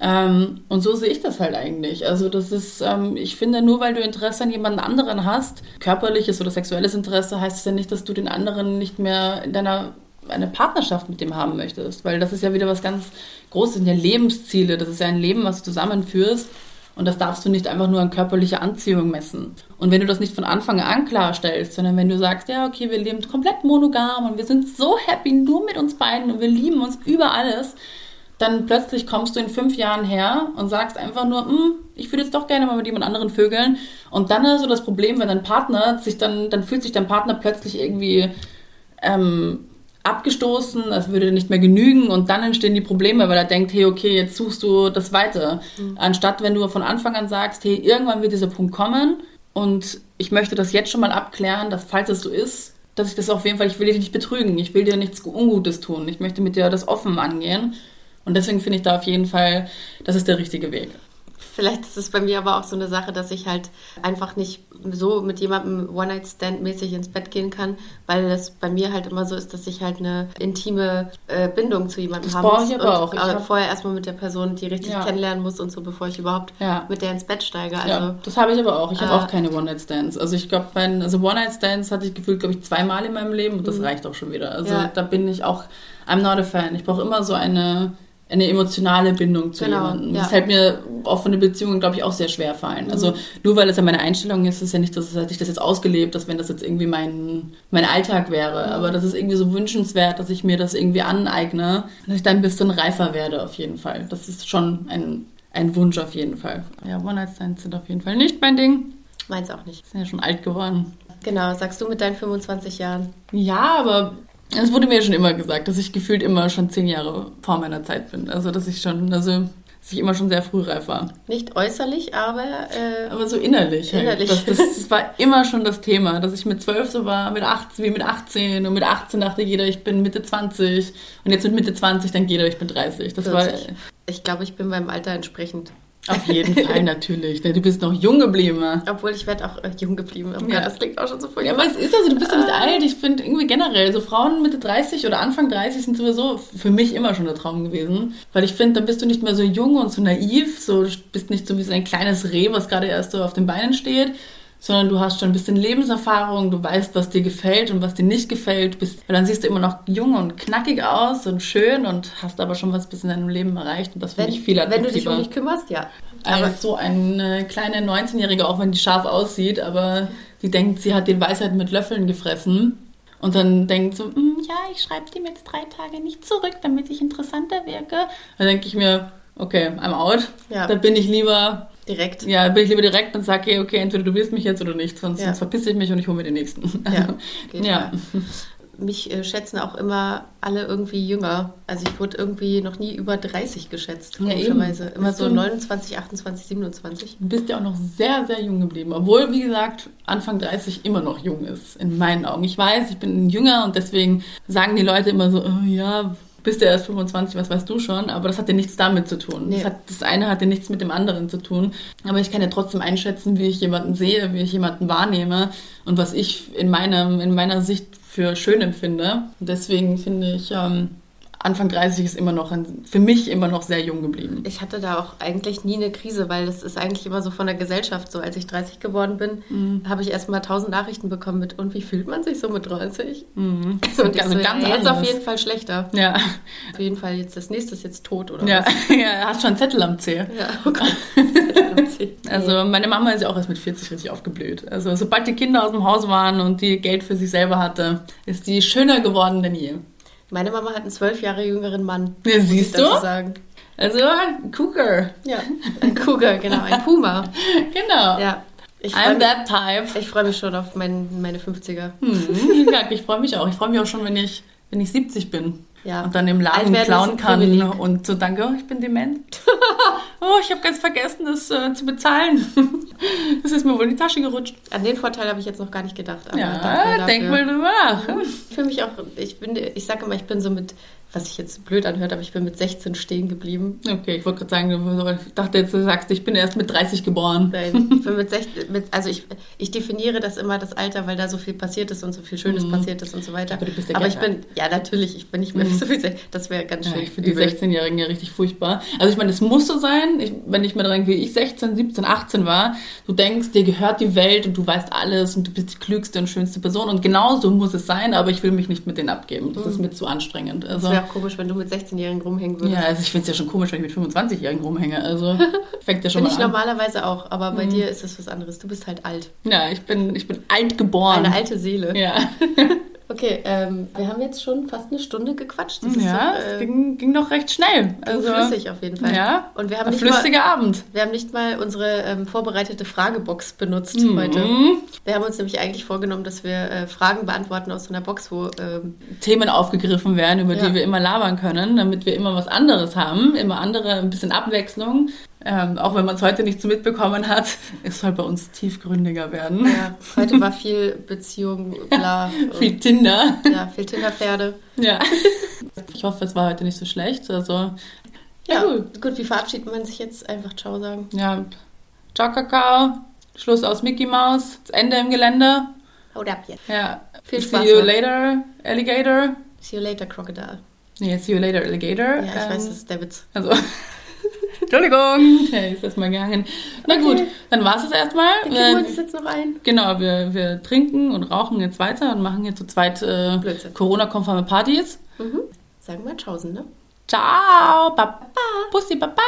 Speaker 2: Ähm, und so sehe ich das halt eigentlich. Also das ist, ähm, ich finde, nur weil du Interesse an jemand anderen hast, körperliches oder sexuelles Interesse, heißt es ja nicht, dass du den anderen nicht mehr in deiner eine Partnerschaft mit dem haben möchtest, weil das ist ja wieder was ganz Großes, das sind ja Lebensziele, das ist ja ein Leben, was du zusammenführst und das darfst du nicht einfach nur an körperlicher Anziehung messen. Und wenn du das nicht von Anfang an klarstellst, sondern wenn du sagst, ja, okay, wir leben komplett monogam und wir sind so happy nur mit uns beiden und wir lieben uns über alles, dann plötzlich kommst du in fünf Jahren her und sagst einfach nur, hm, ich würde jetzt doch gerne mal mit jemand anderen vögeln. Und dann hast du das Problem, wenn dein Partner sich dann, dann fühlt sich dein Partner plötzlich irgendwie ähm, abgestoßen, es würde nicht mehr genügen und dann entstehen die Probleme, weil er denkt, hey, okay, jetzt suchst du das weiter. Mhm. Anstatt wenn du von Anfang an sagst, hey, irgendwann wird dieser Punkt kommen und ich möchte das jetzt schon mal abklären, dass falls es so ist, dass ich das auf jeden Fall, ich will dich nicht betrügen, ich will dir nichts Ungutes tun, ich möchte mit dir das offen angehen. Und deswegen finde ich da auf jeden Fall, das ist der richtige Weg.
Speaker 1: Vielleicht ist es bei mir aber auch so eine Sache, dass ich halt einfach nicht so mit jemandem One-Night-Stand-mäßig ins Bett gehen kann, weil das bei mir halt immer so ist, dass ich halt eine intime äh, Bindung zu jemandem haben muss. Ich aber auch. Ich aber vorher erstmal mit der Person, die richtig ja. kennenlernen muss und so, bevor ich überhaupt ja. mit der ins Bett steige. Also,
Speaker 2: ja, das habe ich aber auch. Ich habe äh, auch keine One-Night-Stands. Also ich glaube, also One-Night-Stands hatte ich gefühlt, glaube ich, zweimal in meinem Leben und das mhm. reicht auch schon wieder. Also da bin ich auch, I'm not a fan. Ich brauche immer so eine eine emotionale Bindung zu genau, jemandem. Ja. Das fällt mir auch von den Beziehungen, glaube ich, auch sehr schwer fallen. Mhm. Also nur weil es ja meine Einstellung ist, ist es ja nicht, dass ich das jetzt ausgelebt, dass wenn das jetzt irgendwie mein, mein Alltag wäre. Mhm. Aber das ist irgendwie so wünschenswert, dass ich mir das irgendwie aneigne, dass ich dann ein bisschen reifer werde auf jeden Fall. Das ist schon ein, ein Wunsch auf jeden Fall. Ja, One-Night-Stands sind auf jeden Fall nicht mein Ding.
Speaker 1: Meins auch nicht.
Speaker 2: Sind ja schon alt geworden.
Speaker 1: Genau, sagst du mit deinen 25 Jahren.
Speaker 2: Ja, aber es wurde mir schon immer gesagt, dass ich gefühlt immer schon zehn Jahre vor meiner Zeit bin. Also, dass ich schon, also, dass ich immer schon sehr frühreif war.
Speaker 1: Nicht äußerlich, aber. Äh,
Speaker 2: aber so innerlich. Halt. Innerlich. Das, das, das, war immer schon das Thema, dass ich mit zwölf so war, mit 18, wie mit 18. Und mit 18 dachte jeder, ich bin Mitte 20. Und jetzt mit Mitte 20 denkt jeder, ich bin 30. Das 40. war.
Speaker 1: Ich glaube, ich bin beim Alter entsprechend.
Speaker 2: Auf jeden Fall, natürlich. Du bist noch jung geblieben.
Speaker 1: Obwohl ich werde auch äh, jung geblieben. Oh ja. Gott, das klingt auch schon so
Speaker 2: furchtbar. Ja, aber es ist also, du bist ja nicht alt. Ich finde irgendwie generell, so Frauen Mitte 30 oder Anfang 30 sind sowieso für mich immer schon der Traum gewesen. Weil ich finde, dann bist du nicht mehr so jung und so naiv. So, du bist nicht so wie so ein kleines Reh, was gerade erst so auf den Beinen steht, sondern du hast schon ein bisschen Lebenserfahrung, du weißt, was dir gefällt und was dir nicht gefällt. Bist, weil dann siehst du immer noch jung und knackig aus und schön und hast aber schon was bis in deinem Leben erreicht und das finde ich viel
Speaker 1: attraktiver. Wenn du dich um mich kümmerst, ja.
Speaker 2: Aber so eine kleine 19-Jährige, auch wenn die scharf aussieht, aber die denkt, sie hat die Weisheit mit Löffeln gefressen. Und dann denkt so, hm, ja, ich schreibe dem jetzt drei Tage nicht zurück, damit ich interessanter wirke. Dann denke ich mir, okay, I'm out. Ja. Da bin ich lieber
Speaker 1: Direkt.
Speaker 2: Ja, bin ich lieber direkt und sage, okay, okay, entweder du willst mich jetzt oder nicht, sonst, ja. sonst verpisse ich mich und ich hole mir den nächsten. Ja.
Speaker 1: ja. Mich äh, schätzen auch immer alle irgendwie jünger. Also ich wurde irgendwie noch nie über 30 geschätzt, komischerweise. Ja, immer so 29, 28, 27.
Speaker 2: Du bist ja auch noch sehr, sehr jung geblieben. Obwohl, wie gesagt, Anfang 30 immer noch jung ist, in meinen Augen. Ich weiß, ich bin jünger und deswegen sagen die Leute immer so, oh, ja, bist ja erst 25, was weißt du schon, aber das hat ja nichts damit zu tun.
Speaker 1: Nee.
Speaker 2: Das, hat, das eine hat ja nichts mit dem anderen zu tun. Aber ich kann ja trotzdem einschätzen, wie ich jemanden sehe, wie ich jemanden wahrnehme und was ich in, meinem, in meiner Sicht für schön empfinde. Und deswegen finde ich, ähm, Anfang 30 ist immer noch ein, für mich immer noch sehr jung geblieben.
Speaker 1: Ich hatte da auch eigentlich nie eine Krise, weil das ist eigentlich immer so von der Gesellschaft so. Als ich 30 geworden bin,
Speaker 2: Mhm.
Speaker 1: habe ich erst mal tausend Nachrichten bekommen mit und wie fühlt man sich so mit 30?
Speaker 2: Mhm.
Speaker 1: Und ich
Speaker 2: Also
Speaker 1: so,
Speaker 2: ganz
Speaker 1: ja, jetzt auf jeden Fall schlechter.
Speaker 2: Ja,
Speaker 1: Auf jeden Fall jetzt das nächste ist jetzt tot oder
Speaker 2: ja,
Speaker 1: was?
Speaker 2: ja, hast schon einen Zettel am Zeh.
Speaker 1: Ja, oh Gott.
Speaker 2: Also meine Mama ist ja auch erst mit 40 richtig aufgeblüht. Also sobald die Kinder aus dem Haus waren und die Geld für sich selber hatte, ist die schöner geworden denn je.
Speaker 1: Meine Mama hat einen zwölf Jahre jüngeren Mann.
Speaker 2: Ja, siehst du?
Speaker 1: Sagen.
Speaker 2: Also Cougar,
Speaker 1: Ja, ein Cougar, genau, ein Puma.
Speaker 2: genau.
Speaker 1: Ja, ich freue
Speaker 2: I'm
Speaker 1: mich,
Speaker 2: that type.
Speaker 1: ich freu mich schon auf mein, meine 50er.
Speaker 2: Hm, ich freue mich auch. Ich freue mich auch schon, wenn ich, wenn ich 70 bin.
Speaker 1: Ja.
Speaker 2: Und dann im Laden klauen kann und so danke, oh, ich bin dement. oh, ich habe ganz vergessen, das äh, zu bezahlen. das ist mir wohl in die Tasche gerutscht.
Speaker 1: An den Vorteil habe ich jetzt noch gar nicht gedacht. Aber
Speaker 2: Ja, denk mal drüber nach.
Speaker 1: Ich fühle mich auch, ich bin, ich sage immer, ich bin so mit, was sich jetzt blöd anhört, aber ich bin mit 16 stehen geblieben.
Speaker 2: Okay, ich wollte gerade sagen, ich dachte jetzt, du sagst, ich bin erst mit 30 geboren.
Speaker 1: Nein, ich bin mit 16, mit, also ich, ich definiere das immer das Alter, weil da so viel passiert ist und so viel Schönes passiert ist und so weiter.
Speaker 2: Mhm. Aber du bist ja
Speaker 1: aber ich bin, ja natürlich, ich bin nicht mehr so viel, das wäre ganz
Speaker 2: Ja,
Speaker 1: schön.
Speaker 2: ich finde die
Speaker 1: übel.
Speaker 2: 16-Jährigen ja richtig furchtbar. Also ich meine, es muss so sein, ich, wenn ich mir daran denke, wie ich 16, 17, 18 war, du denkst, dir gehört die Welt und du weißt alles und du bist die klügste und schönste Person und genau so muss es sein, aber ich will mich nicht mit denen abgeben. Das ist mir zu anstrengend. Also,
Speaker 1: wäre auch komisch, wenn du mit 16-Jährigen rumhängen würdest.
Speaker 2: ja, also ich finde es ja schon komisch, wenn ich mit 25-Jährigen rumhänge. Also fängt ja schon
Speaker 1: Bin
Speaker 2: mal
Speaker 1: ich
Speaker 2: an.
Speaker 1: normalerweise auch, aber
Speaker 2: Mhm.
Speaker 1: bei dir ist es was anderes. Du bist halt alt.
Speaker 2: Ja, ich bin, ich bin alt geboren.
Speaker 1: Eine alte Seele.
Speaker 2: Ja,
Speaker 1: Okay, ähm, wir haben jetzt schon fast eine Stunde gequatscht. Das
Speaker 2: ja
Speaker 1: so,
Speaker 2: es
Speaker 1: äh,
Speaker 2: ging, ging doch recht schnell. Also,
Speaker 1: flüssig auf jeden Fall.
Speaker 2: Ja,
Speaker 1: Und wir haben
Speaker 2: ein
Speaker 1: nicht mal,
Speaker 2: flüssiger Abend.
Speaker 1: wir haben nicht mal unsere ähm, vorbereitete Fragebox benutzt
Speaker 2: Mhm.
Speaker 1: heute. Wir haben uns nämlich eigentlich vorgenommen, dass wir äh, Fragen beantworten aus so einer Box, wo ähm,
Speaker 2: Themen aufgegriffen werden, über
Speaker 1: Ja.
Speaker 2: die wir immer labern können, damit wir immer was anderes haben, immer andere, ein bisschen Abwechslung. Ähm, auch wenn man es heute nicht so mitbekommen hat, es soll bei uns tiefgründiger werden.
Speaker 1: ja, heute war viel Beziehung, bla.
Speaker 2: Viel Tinder.
Speaker 1: ja, viel Tinderpferde.
Speaker 2: Ja. Ich hoffe, es war heute nicht so schlecht. Also, ja,
Speaker 1: Ja,
Speaker 2: gut.
Speaker 1: gut, wie verabschiedet man sich jetzt? Einfach Ciao sagen.
Speaker 2: Ja, ciao, Kakao. Schluss aus Mickey Mouse. Das Ende im Gelände.
Speaker 1: Haut ab jetzt.
Speaker 2: Ja.
Speaker 1: Viel
Speaker 2: see
Speaker 1: Spaß
Speaker 2: you
Speaker 1: noch.
Speaker 2: later, Alligator.
Speaker 1: See you later, Crocodile.
Speaker 2: Nee, see you later, Alligator.
Speaker 1: Ja, ich
Speaker 2: Ähm,
Speaker 1: weiß, das ist der Witz.
Speaker 2: Also, Entschuldigung, der ist erstmal gegangen. Na
Speaker 1: Okay.
Speaker 2: gut, dann war es das erstmal.
Speaker 1: Wir kriegen
Speaker 2: Äh,
Speaker 1: uns jetzt noch ein.
Speaker 2: genau, wir, wir trinken und rauchen jetzt weiter und machen hier zu zweit äh. Corona-konforme Partys.
Speaker 1: Mhm. Sagen wir Tschaußen, ne?
Speaker 2: Ciao, Papa. Pussy, Papa.